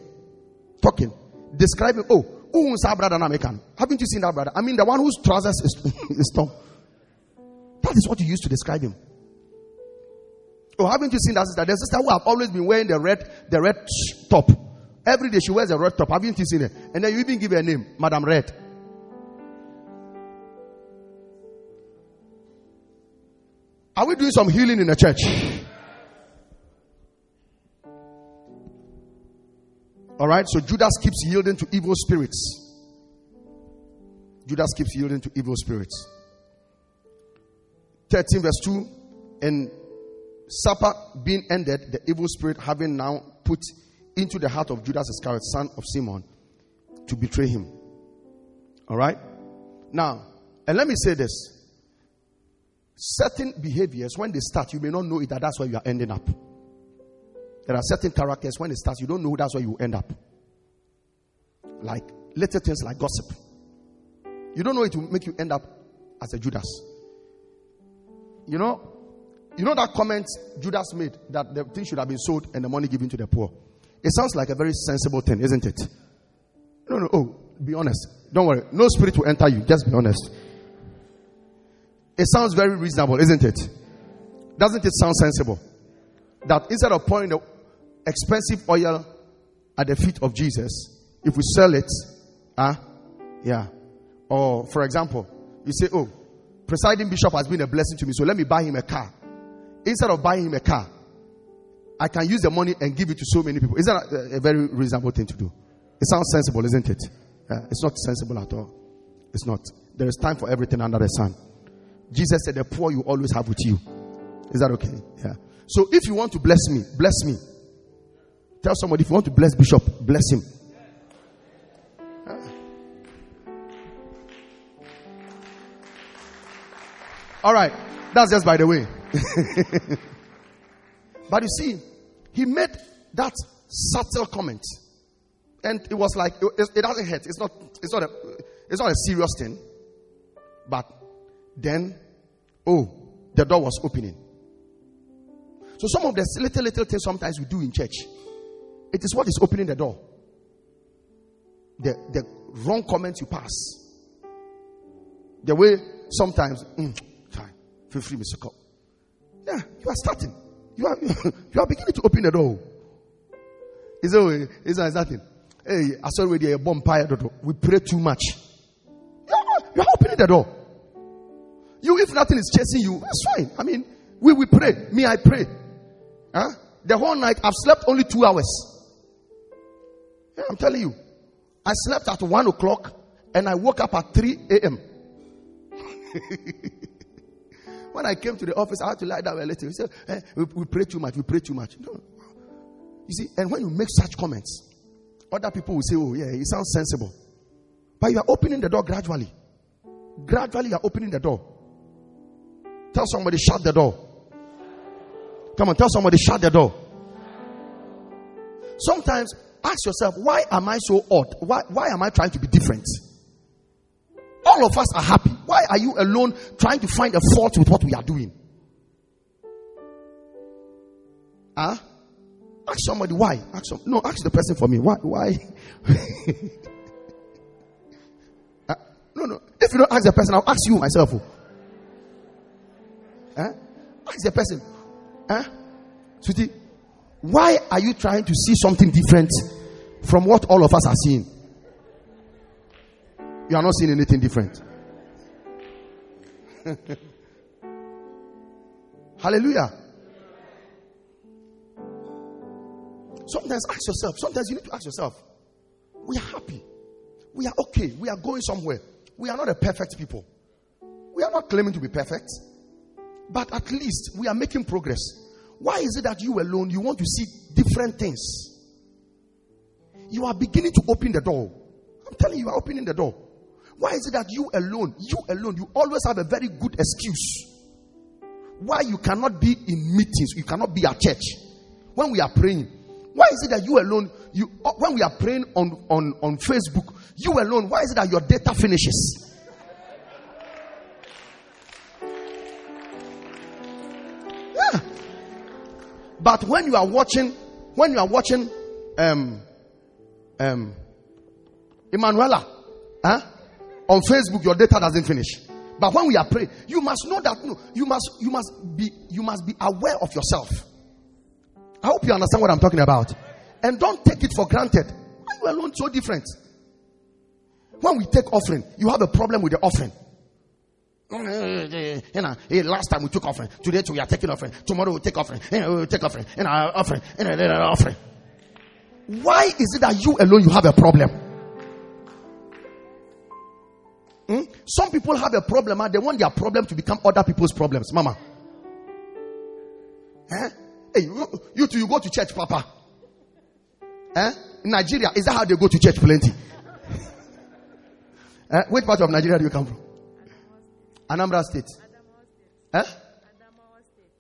talking, describing, oh, who is our brother American? Haven't you seen that brother? I mean, the one whose trousers is, is torn. That is what you used to describe him. Oh, haven't you seen that sister? The sister who have always been wearing the red, the red top. Every day she wears a red top. Haven't you seen it? And then you even give her a name, Madam Red. Are we doing some healing in the church? All right, so Judas keeps yielding to evil spirits. Judas keeps yielding to evil spirits. 13 verse 2 and supper being ended, the evil spirit having now put into the heart of Judas Iscariot, son of Simon, to betray him. All right? Now, and let me say this certain behaviors, when they start, you may not know it that that's where you are ending up. There are certain characters, when it starts, you don't know that's where you end up. Like little things like gossip. You don't know it will make you end up as a Judas. You know, you know that comment Judas made that the thing should have been sold and the money given to the poor. It sounds like a very sensible thing, isn't it? No, no, oh, be honest. Don't worry. No spirit will enter you. Just be honest. It sounds very reasonable, isn't it? Doesn't it sound sensible? That instead of pouring the expensive oil at the feet of Jesus, if we sell it, ah, yeah. Or for example, you say, Oh, presiding bishop has been a blessing to me, so let me buy him a car. Instead of buying him a car, I can use the money and give it to so many people. Is that a, a very reasonable thing to do? It sounds sensible, isn't it? Uh, it's not sensible at all. It's not. There is time for everything under the sun. Jesus said, The poor you always have with you. Is that okay? Yeah. So if you want to bless me, bless me. Tell somebody if you want to bless Bishop, bless him. All right. That's just by the way. but you see, he made that subtle comment. And it was like, it, it doesn't hurt. It's not, it's not a, it's not a serious thing. But then, oh, the door was opening. So some of the little, little things sometimes we do in church, it is what is opening the door. The, the wrong comments you pass. The way sometimes, mm, feel free, Mr. Cop. Yeah, you are starting. You are you are beginning to open the door. Is it is that nothing? Hey, I saw already a bomb fire. We pray too much. You are, opening the door. You, if nothing is chasing you, that's fine. I mean, we we pray. Me, I pray. Huh? The whole night I've slept only two hours. Yeah, I'm telling you. I slept at one o'clock and I woke up at 3 a.m. When I came to the office, I had to lie down a little. He said, eh, we, we pray too much, we pray too much. No. You see, and when you make such comments, other people will say, oh, yeah, it sounds sensible. But you are opening the door gradually. Gradually, you are opening the door. Tell somebody, shut the door. Come on, tell somebody, shut the door. Sometimes ask yourself, why am I so odd? Why, why am I trying to be different? All of us are happy. Why are you alone trying to find a fault with what we are doing? Huh? Ask somebody why. Ask some, no, ask the person for me. Why? Why? uh, no, no. If you don't ask the person, I'll ask you myself. Huh? Ask the person. Huh? Sweetie, why are you trying to see something different from what all of us are seeing? You are not seeing anything different. Hallelujah. Sometimes ask yourself, sometimes you need to ask yourself, we are happy. We are okay. We are going somewhere. We are not a perfect people. We are not claiming to be perfect. But at least we are making progress. Why is it that you alone, you want to see different things? You are beginning to open the door. I'm telling you, you are opening the door. Why is it that you alone, you alone, you always have a very good excuse why you cannot be in meetings, you cannot be at church when we are praying? Why is it that you alone, you uh, when we are praying on, on, on Facebook, you alone, why is it that your data finishes? Yeah. But when you are watching, when you are watching um um Emmanuella, huh? On Facebook, your data doesn't finish. But when we are praying, you must know that no, you must you must be you must be aware of yourself. I hope you understand what I'm talking about. And don't take it for granted. Why you alone so different? When we take offering, you have a problem with the offering. You know, last time we took offering. Today we are taking offering. Tomorrow we take offering. We take offering. You know, offering. You know, offering. Why is it that you alone you have a problem? Some people have a problem and they want their problem to become other people's problems. Mama. Eh? Hey, you, two, you go to church, Papa. Eh? Nigeria, is that how they go to church? Plenty. eh? Which part of Nigeria do you come from? Anambra State. Eh?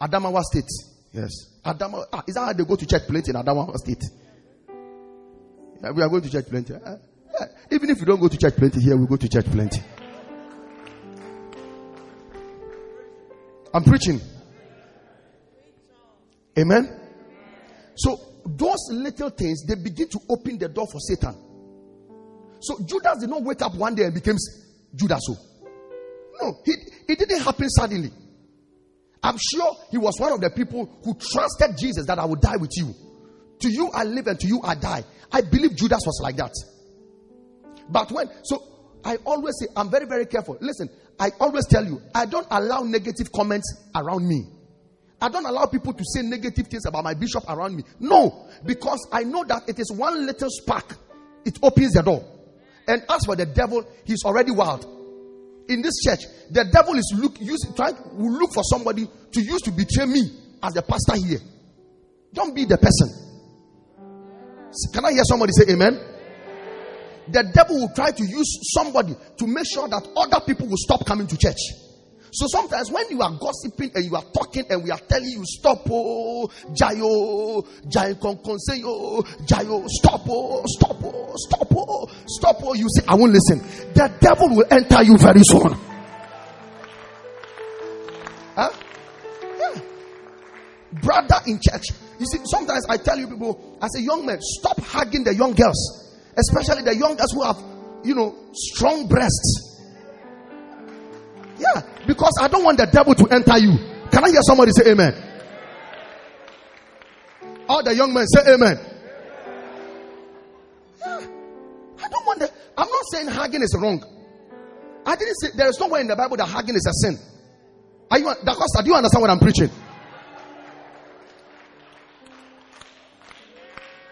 Adamawa State. Yes. Adamawa. Ah, is that how they go to church? Plenty in Adamawa State. Yeah, we are going to church plenty. Eh? Yeah. Even if you don't go to church plenty here, we go to church plenty. I'm preaching. Amen. So those little things they begin to open the door for Satan. So Judas did not wake up one day and became Judas. So no, he, it didn't happen suddenly. I'm sure he was one of the people who trusted Jesus that I will die with you. To you I live and to you I die. I believe Judas was like that. But when so I always say I'm very very careful. Listen, I always tell you I don't allow negative comments around me. I don't allow people to say negative things about my bishop around me. No, because I know that it is one little spark, it opens the door. And as for the devil, he's already wild. In this church, the devil is look use trying will look for somebody to use to betray me as the pastor here. Don't be the person. Can I hear somebody say amen? The devil will try to use somebody to make sure that other people will stop coming to church. So sometimes when you are gossiping and you are talking and we are telling you stop oh jayo jayo konseyo jayo stop oh stop oh stop oh stop oh you say I won't listen. The devil will enter you very soon. Huh? Yeah. Brother in church. You see, sometimes I tell you people, as a young man, stop hugging the young girls, especially the young girls who have, you know, strong breasts. Yeah, because I don't want the devil to enter you. Can I hear somebody say amen? All the young men say amen. Yeah. I don't want the, I'm not saying hugging is wrong. I didn't say there is nowhere in the Bible that hugging is a sin. Are you Da Costa, do you understand what I'm preaching?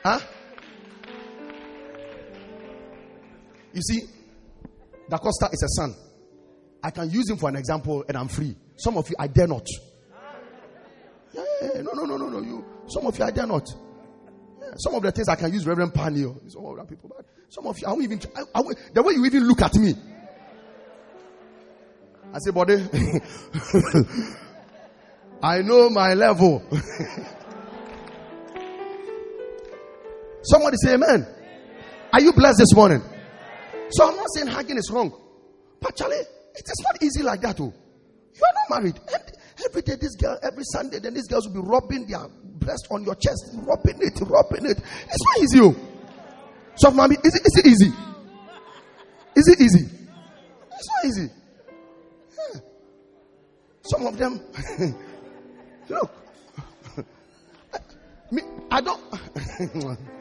Huh? You see, Da Costa is a son. I can use him for an example and I'm free. Some of you, I dare not. Yeah, yeah, no, no, no, no, no. You, some of you, I dare not. Yeah, some of the things I can use Reverend Panio. Some other people, but some of you, I won't even. I, I the way you even look at me, I say, buddy, I know my level. Somebody say amen. Are you blessed this morning? So I'm not saying hugging is wrong. But Charlie, it is not easy like that. Oh. You are not married. And every day, this girl, every Sunday, then these girls will be rubbing their breast on your chest, rubbing it, rubbing it. It's not easy. Oh. So, mommy, is it, is it easy? Is it easy? It's not easy. Some of them, look, me, I don't.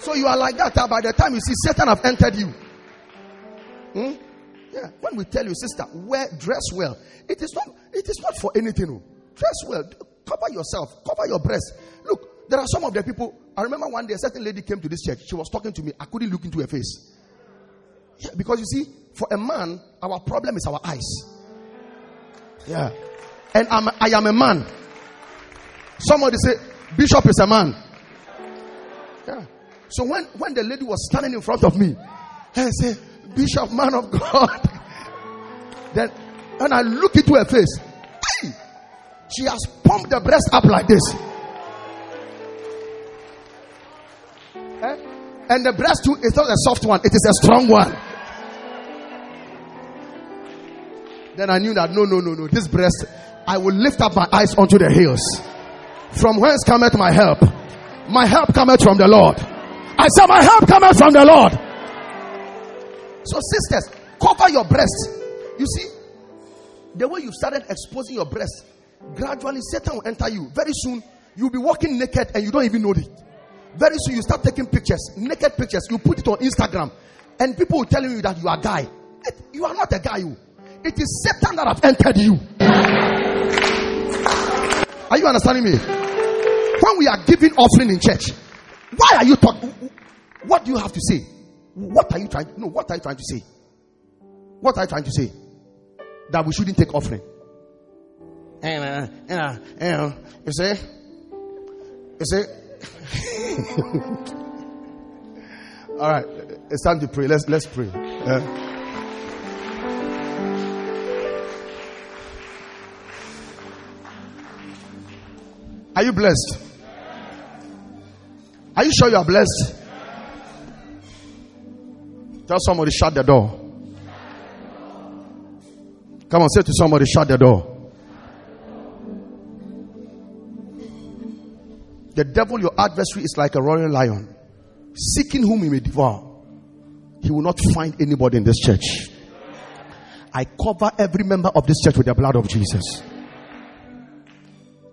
So you are like that. By the time you see Satan have entered you. Hmm? Yeah. When we tell you, sister, wear dress well. It is not. It is not for anything. Oh. Dress well. Cover yourself. Cover your breast. Look, there are some of the people. I remember one day a certain lady came to this church. She was talking to me. I couldn't look into her face. Yeah, because you see, for a man, our problem is our eyes. Yeah. And I'm, I am a man. Somebody say, Bishop is a man. Yeah. So when, when the lady was standing in front of me, I said, Bishop, man of God. then and I look into her face. Hey, she has pumped the breast up like this. Eh? And the breast too is not a soft one, it is a strong one. Then I knew that no, no, no, no, this breast, I will lift up my eyes unto the hills. From whence cometh my help? My help cometh from the Lord. I said, My help cometh from the Lord. So, sisters, cover your breast. You see, the way you started exposing your breast, gradually Satan will enter you. Very soon, you'll be walking naked and you don't even know it. Very soon, you start taking pictures, naked pictures. You put it on Instagram, and people will telling you that you are a guy. You are not a guy. You. It is Satan that have entered you. Are you understanding me? When we are giving offering in church, why are you talking? What do you have to say? What are you trying? No, what are you trying to say? What are you trying to say? That we shouldn't take offering. And, uh, and, uh, and, you see, you see. All right, it's time to pray. Let's let's pray. Uh, are you blessed? Are you sure you are blessed? Tell somebody, shut the door. Come on, say to somebody, shut the door. The devil, your adversary, is like a roaring lion, seeking whom he may devour. He will not find anybody in this church. I cover every member of this church with the blood of Jesus.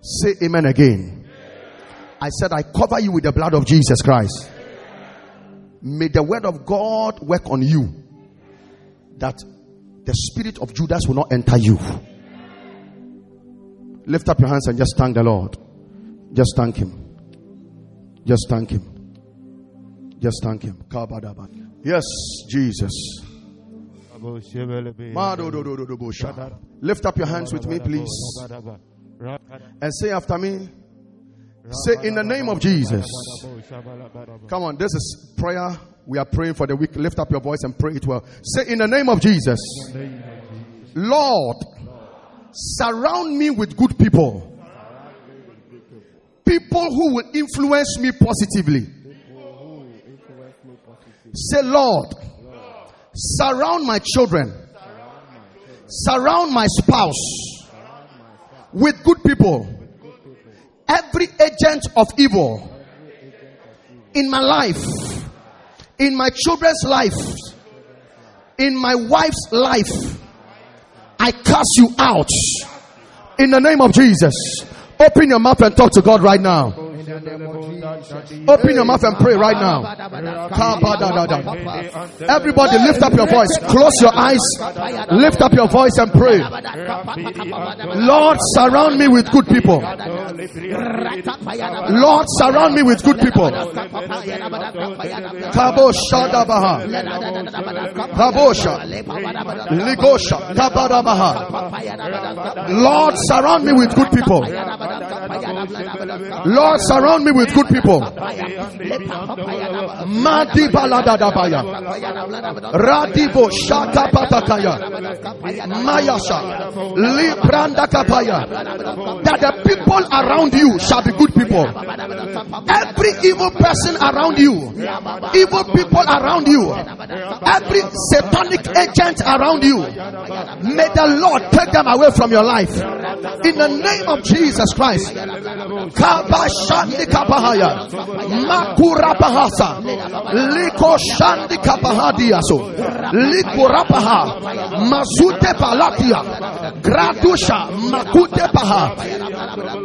Say amen again. I said, I cover you with the blood of Jesus Christ. May the word of God work on you that the spirit of Judas will not enter you. Lift up your hands and just thank the Lord. Just thank Him. Just thank Him. Just thank Him. Yes, Jesus. Lift up your hands with me, please. And say after me. Say in the name of Jesus. Come on, this is prayer. We are praying for the week. Lift up your voice and pray it well. Say in the name of Jesus. Lord, surround me with good people. People who will influence me positively. Say, Lord, surround my children, surround my spouse with good people every agent of evil in my life, in my children's life, in my wife's life, I cast you out in the name of Jesus. Open your mouth and talk to God right now. Open your mouth and pray right now. Everybody lift up your voice. Close your eyes. Lift up your voice and pray. Lord, surround me with good people. Lord, surround me with good people. Kabo Shadabaha. Kabosha. Ligosha. Kabarabaha. Lord, surround me with good people. Lord, surround me with good people. Madi baladadabaya. Radibo. Libranda kapaya. That the people around you shall be good people. Every evil person around you, evil people around you, every satanic agent around you, may the Lord take them away from your life. In the name of Jesus Christ. Kapahaya. Makura bahasa. Liko shandi kapahadiaso. Likurapaha. Mazute palatia. Gradusha. Makute paha.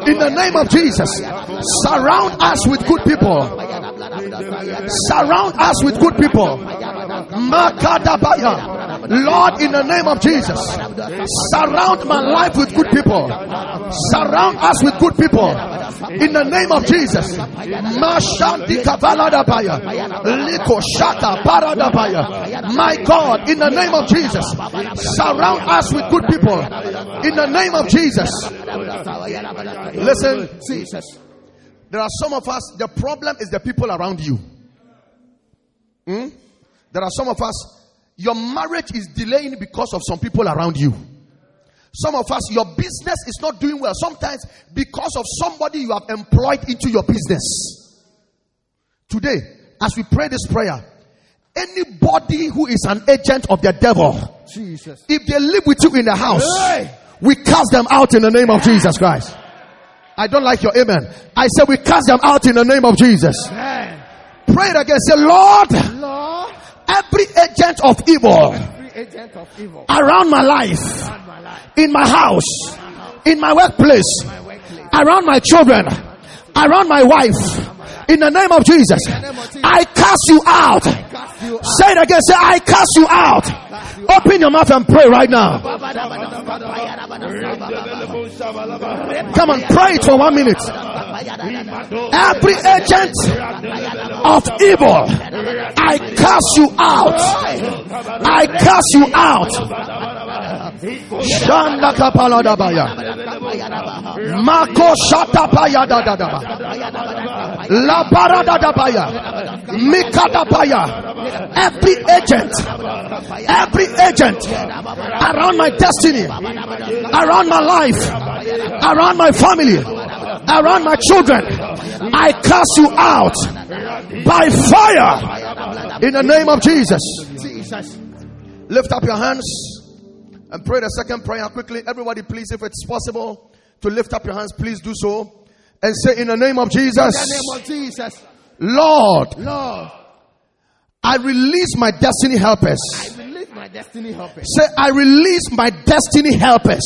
In the name of Jesus. Surround us with good people. Surround us with good people. Makadabaya. Lord, in the name of Jesus, surround my life with good people. Surround us with good people. In the name of Jesus. My God, in the name of Jesus, surround us with good people. In the name of Jesus. Listen, Jesus. There are some of us, the problem is the people around you. Hmm? There are some of us, your marriage is delaying because of some people around you. Some of us, your business is not doing well. Sometimes because of somebody you have employed into your business. Today, as we pray this prayer, anybody who is an agent of the devil Jesus. If they live with you in the house, Hey. we cast them out in the name of Jesus Christ. I don't like your amen. I said we cast them out in the name of Jesus. Amen. Pray it again. Say, Lord, Lord, every agent of evil agent of evil around my life, around my life, in my house, in my workplace, my workplace, around my children, around my wife, in the name of Jesus, I cast you cast you out. Say it again. Say, I cast you out. Open your mouth and pray right now. Come on, pray it for one minute. Every agent of evil, I cast you out. I cast you out. Shanda kapala dabaya. Mako shata paya da da da. La parada dabaya. Mikada paya. Every agent, every agent around my destiny, around my life, around my family, around my children, I cast you out by fire in the name of Jesus. Jesus. Lift up your hands and pray the second prayer quickly. Everybody, please, if it's possible to lift up your hands, please do so and say, In the name of In the Jesus, name of Jesus. Lord, Lord, I release my destiny helpers. My destiny helpers. Say, I release my destiny helpers.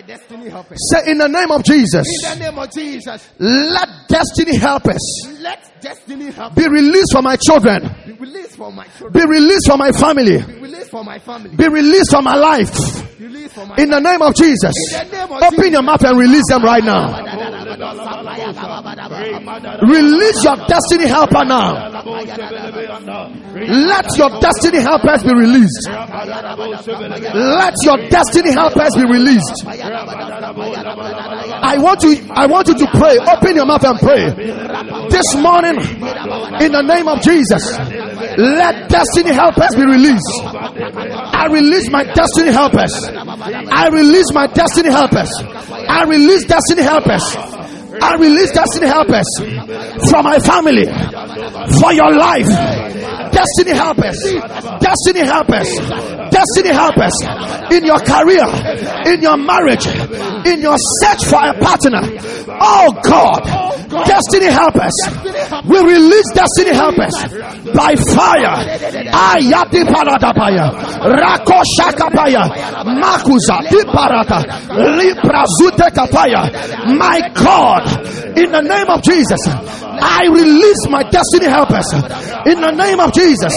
My destiny helpers. Say, in the name of Jesus, In the name of Jesus. let destiny helpers Let destiny help be released for my children, be released for my children. be released for my family, Be released for my family. be released for my life. For my In the name of Jesus, In the name of open your mouth and release them right now. Release your destiny helper now. Let your destiny helpers be released. Let your destiny helpers be released. I want you, I want you to pray. Open your mouth and pray. This morning, in the name of Jesus, let destiny helpers be released. I release my destiny helpers. I release my destiny helpers. I release destiny helpers. I release destiny helpers from my family, for your life. Destiny helpers, destiny helpers, destiny helpers in your career, in your marriage, in your search for a partner. Oh God, destiny helpers. We release destiny helpers by fire. Ayati paradabaya, rako shakapaya, makuza diparata, librazute kapaya. My God, in the name of Jesus, I release my destiny helpers. In the name of Jesus.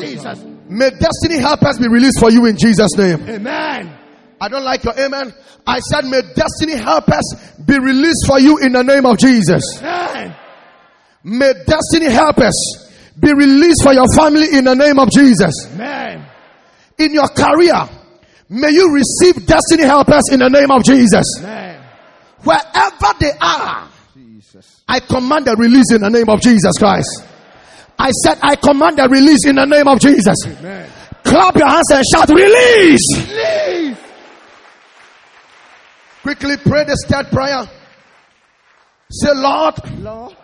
Jesus. may destiny helpers be released for you in Jesus' name. Amen. I don't like your amen. I said, may destiny helpers be released for you in the name of Jesus. Amen. May destiny helpers be released for your family in the name of Jesus. Amen. In your career, may you receive destiny helpers in the name of Jesus. Amen. Wherever they are, Jesus. I command a release in the name of Jesus Christ. I said, I command a release in the name of Jesus. Amen. Clap your hands and shout, release! Please. Quickly pray the start prayer. Say, Lord, Lord.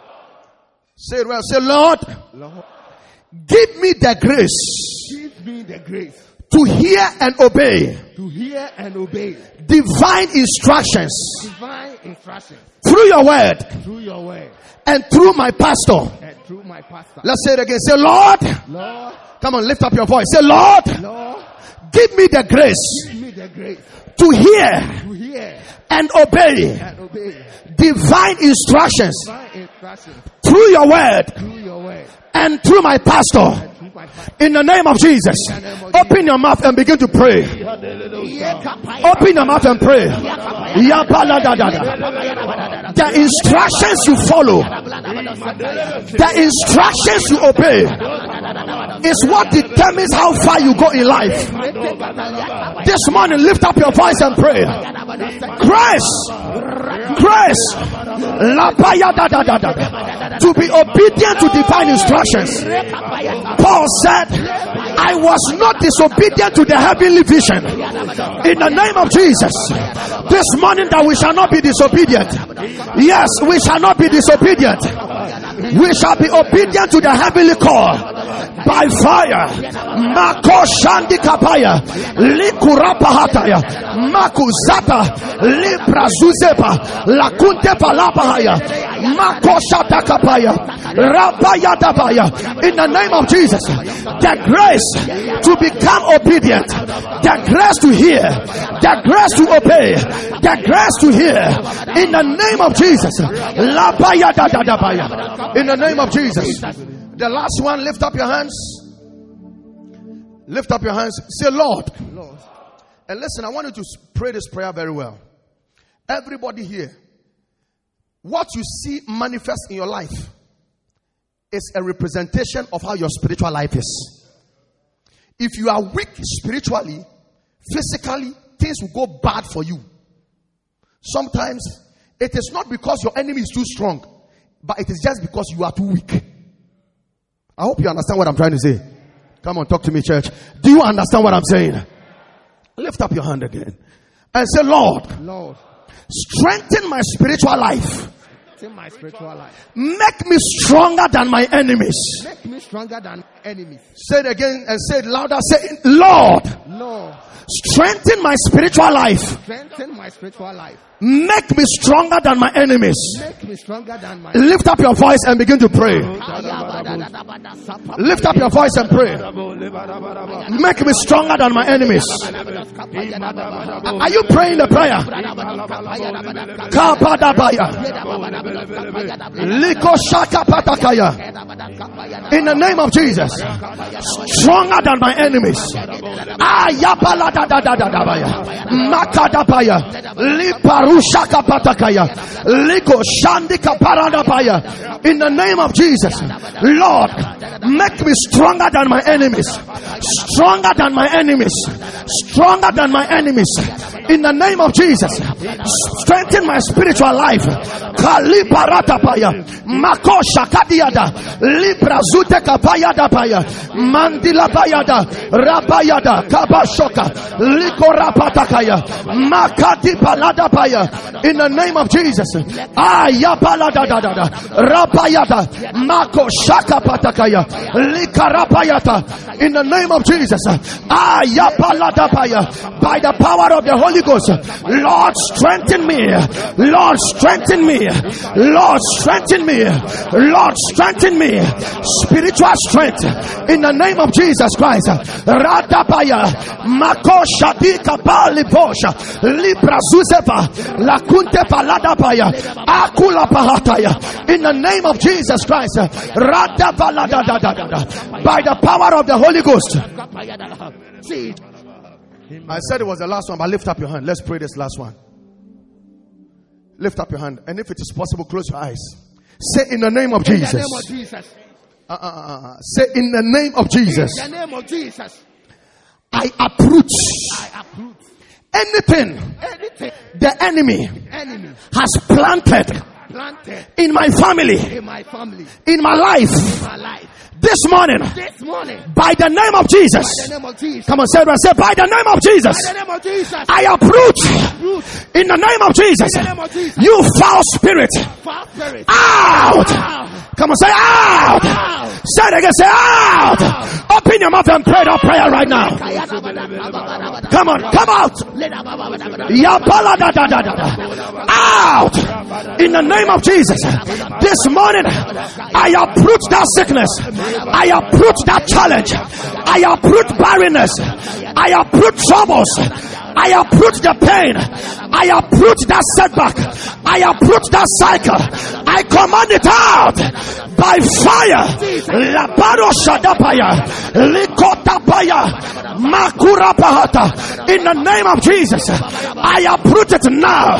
say it well. Say, Lord, Lord. give me the grace Give me the grace to hear and obey to hear and obey divine instructions divine instructions through your word through your word and through my pastor. and through my pastor. Let's say it again. Say, Lord, Lord, come on, lift up your voice. Say, Lord, Lord, give me the grace give me the grace to hear to hear and obey and obey. divine instructions divine instructions. through your word. Through your word and through my pastor. In the name of Jesus, open your mouth and begin to pray. Open your mouth and pray. The instructions you follow, the instructions you obey, is what determines how far you go in life. This morning, lift up your voice and pray. Grace, Lapayadadadada. To be obedient to divine instructions. Paul said, I was not disobedient to the heavenly vision. In the name of Jesus, this morning that we shall not be disobedient. Yes, we shall not be disobedient. We shall be obedient to the heavenly call. by fire. Mako shandi kapaya. Likurapa hataya. Makuzata. Libra zuzepa. Lakunte palapahaya. Mako shata kapaya. Rabaya dabaya. In the name of Jesus. The grace to become obedient. The grace to hear. The grace to obey. The grace to hear. In the name of Jesus. Labaya da da da baya. In the name of Jesus. The last one, lift up your hands. Lift up your hands. Say, Lord. Lord. And listen, I want you to pray this prayer very well. Everybody here, what you see manifest in your life is a representation of how your spiritual life is. If you are weak spiritually, physically, things will go bad for you. Sometimes it is not because your enemy is too strong, but it is just because you are too weak. I hope you understand what I'm trying to say. Come on, talk to me, church. Do you understand what I'm saying? Lift up your hand again and say, Lord, Lord. strengthen my spiritual life. In my spiritual life. Make me stronger than my enemies. Make me stronger than enemies. Say it again and say it louder. Say, Lord, Lord. strengthen my spiritual life. Strengthen my spiritual life. Make me stronger than my enemies. Make me stronger than my Lift up your voice and begin to pray. Lift up your voice and pray. Make me stronger than my enemies. Are you praying the prayer? Kapadabaya. Liko shaka patakaya. In the name of Jesus. Stronger than my enemies. Ayapala da da da da da baya. Makadabaya. Patakaya. Liko shandika. In the name of Jesus. Lord, make me stronger than my enemies. Stronger than my enemies. Stronger than my enemies. In the name of Jesus. Strengthen my spiritual life. Kaliparatapaya. Makosha kadiada. Libra zute kapayada paya. Mandila bayada. Rabayada. Kabashoka. Liko rapatakaya. Makati palada paya. In the name of Jesus. Ah, da. Rapayada. Mako shaka patakaya. Lika rapayata. In the name of Jesus. Ah, Ayapalada paya. By the power of the Holy Ghost. Lord, strengthen me. Lord, strengthen me. Lord, strengthen me. Lord, strengthen me. Spiritual strength. In the name of Jesus Christ. Radabaya. Makosha dika pali posha. Libra zuzepa. Lakunte paladabaya. Akula pahataya. In the name of Jesus Christ. By the power of the Holy Ghost. See, I said it was the last one, but lift up your hand. Let's pray this last one. Lift up your hand. And if it is possible, close your eyes. Say in the name of Jesus. name of Jesus. Uh, uh, uh. Say in the name of Jesus. In the name of Jesus. I uproot I approve anything anything the enemy enemy has planted planted in my family, in my family, in my life my life. This morning This morning, by the name of Jesus. name of Jesus. Come on, say it. Say by the name of Jesus. Name of Jesus. I uproot Root in the name of Jesus. name of Jesus. You foul spirit Foul spirit. out. Out. Come on, say out. Out. Say it again, say out. Open your mouth and pray that prayer right now. Come on, come out. Out. In the name of Jesus. This morning, I uproot that sickness. I uproot that challenge. I uproot barrenness. I uproot troubles. I uproot the pain. I uproot that setback. I uproot that cycle. I command it out by fire. Labaro shadapaya. Likotapaya. Makura pahata. In the name of Jesus. I uproot it now.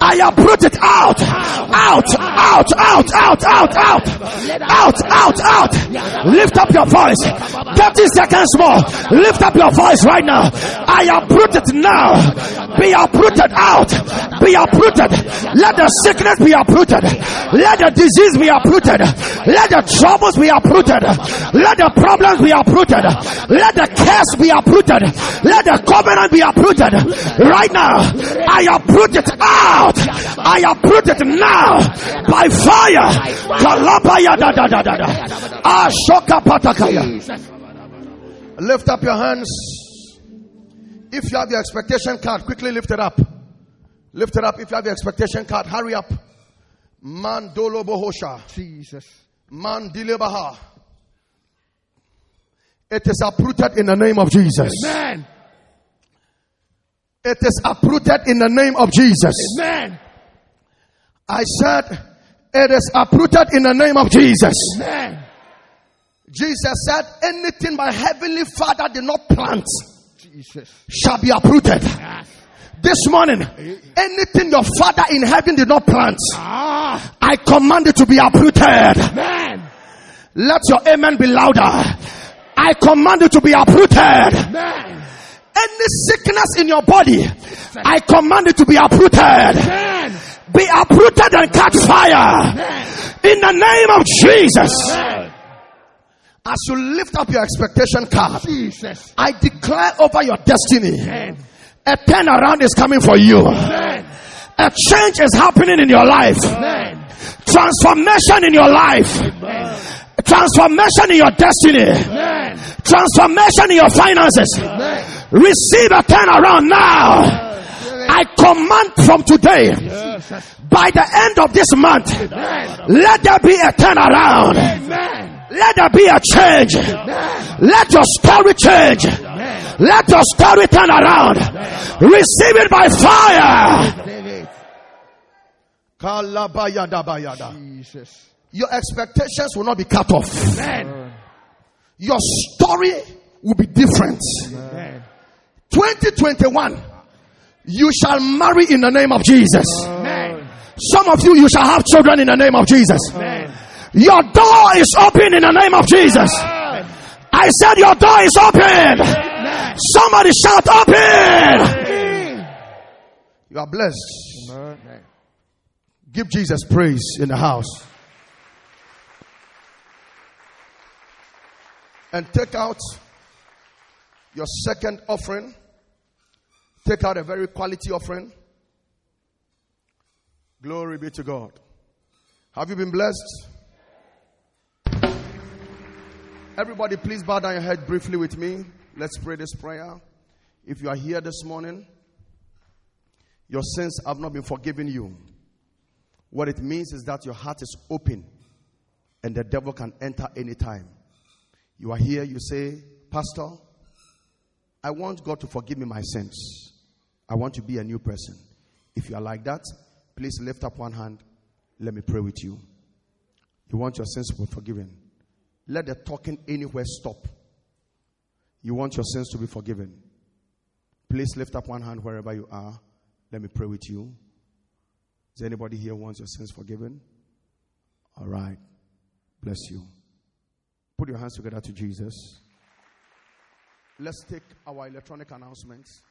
I uproot it out. Out, out, out, out, out, out. Out, out, out. Lift up your voice. 30 seconds more. Lift up your voice right now. I uproot it now. Be uprooted out. Be uprooted. Let the sickness be uprooted. Let the disease be uprooted. Let the troubles be uprooted. Let the problems be uprooted. Let the curse be uprooted. Let the covenant be uprooted. Right now, I uproot it out. I uproot it now by fire. Da da da da da. Lift up your hands. If you have the expectation card, quickly lift it up. Lift it up. If you have the expectation card, hurry up. Mandolo bohosha. Jesus. Mandilebaha. It is uprooted in the name of Jesus. Amen. It is uprooted in the name of Jesus. Amen. I said, it is uprooted in the name of Jesus. Amen. Jesus said, anything my heavenly father did not plant Jesus. shall be uprooted. Yes. This morning, anything your father in heaven did not plant, Ah. I command it to be uprooted. Amen. Let your amen be louder. I command it to be uprooted. Amen. Any sickness in your body, I command it to be uprooted. Amen. Be uprooted and catch fire. In the name of Jesus. As you lift up your expectation card, Jesus. I declare over your destiny, Amen. a turnaround is coming for you. Amen. A change is happening in your life. Amen. Transformation in your life. Transformation in your destiny. Amen. Transformation in your finances. Amen. Receive a turnaround now. I command from today, by the end of this month, Amen. let there be a turnaround. Amen. Let there be a change. Let your story change. Let your story turn around. Receive it by fire. David. Jesus. Your expectations will not be cut off. Amen. Your story will be different. Amen. 2021, you shall marry in the name of Jesus. Amen. Some of you, you shall have children in the name of Jesus. Amen. Your door is open in the name of Jesus. I said your door is open. Somebody shout open. You are blessed. Give Jesus praise in the house. And take out your second offering. Take out a very quality offering. Glory be to God. Have you been blessed? Everybody, please bow down your head briefly with me. Let's pray this prayer. If you are here this morning, your sins have not been forgiven you. What it means is that your heart is open and the devil can enter anytime. You are here, you say, Pastor, I want God to forgive me my sins. I want to be a new person. If you are like that, please lift up one hand. Let me pray with you. You want your sins to be forgiven. Let the talking anywhere stop. You want your sins to be forgiven. Please lift up one hand wherever you are. Let me pray with you. Is anybody here wants your sins forgiven? All right. Bless you. Put your hands together to Jesus. Let's take our electronic announcements.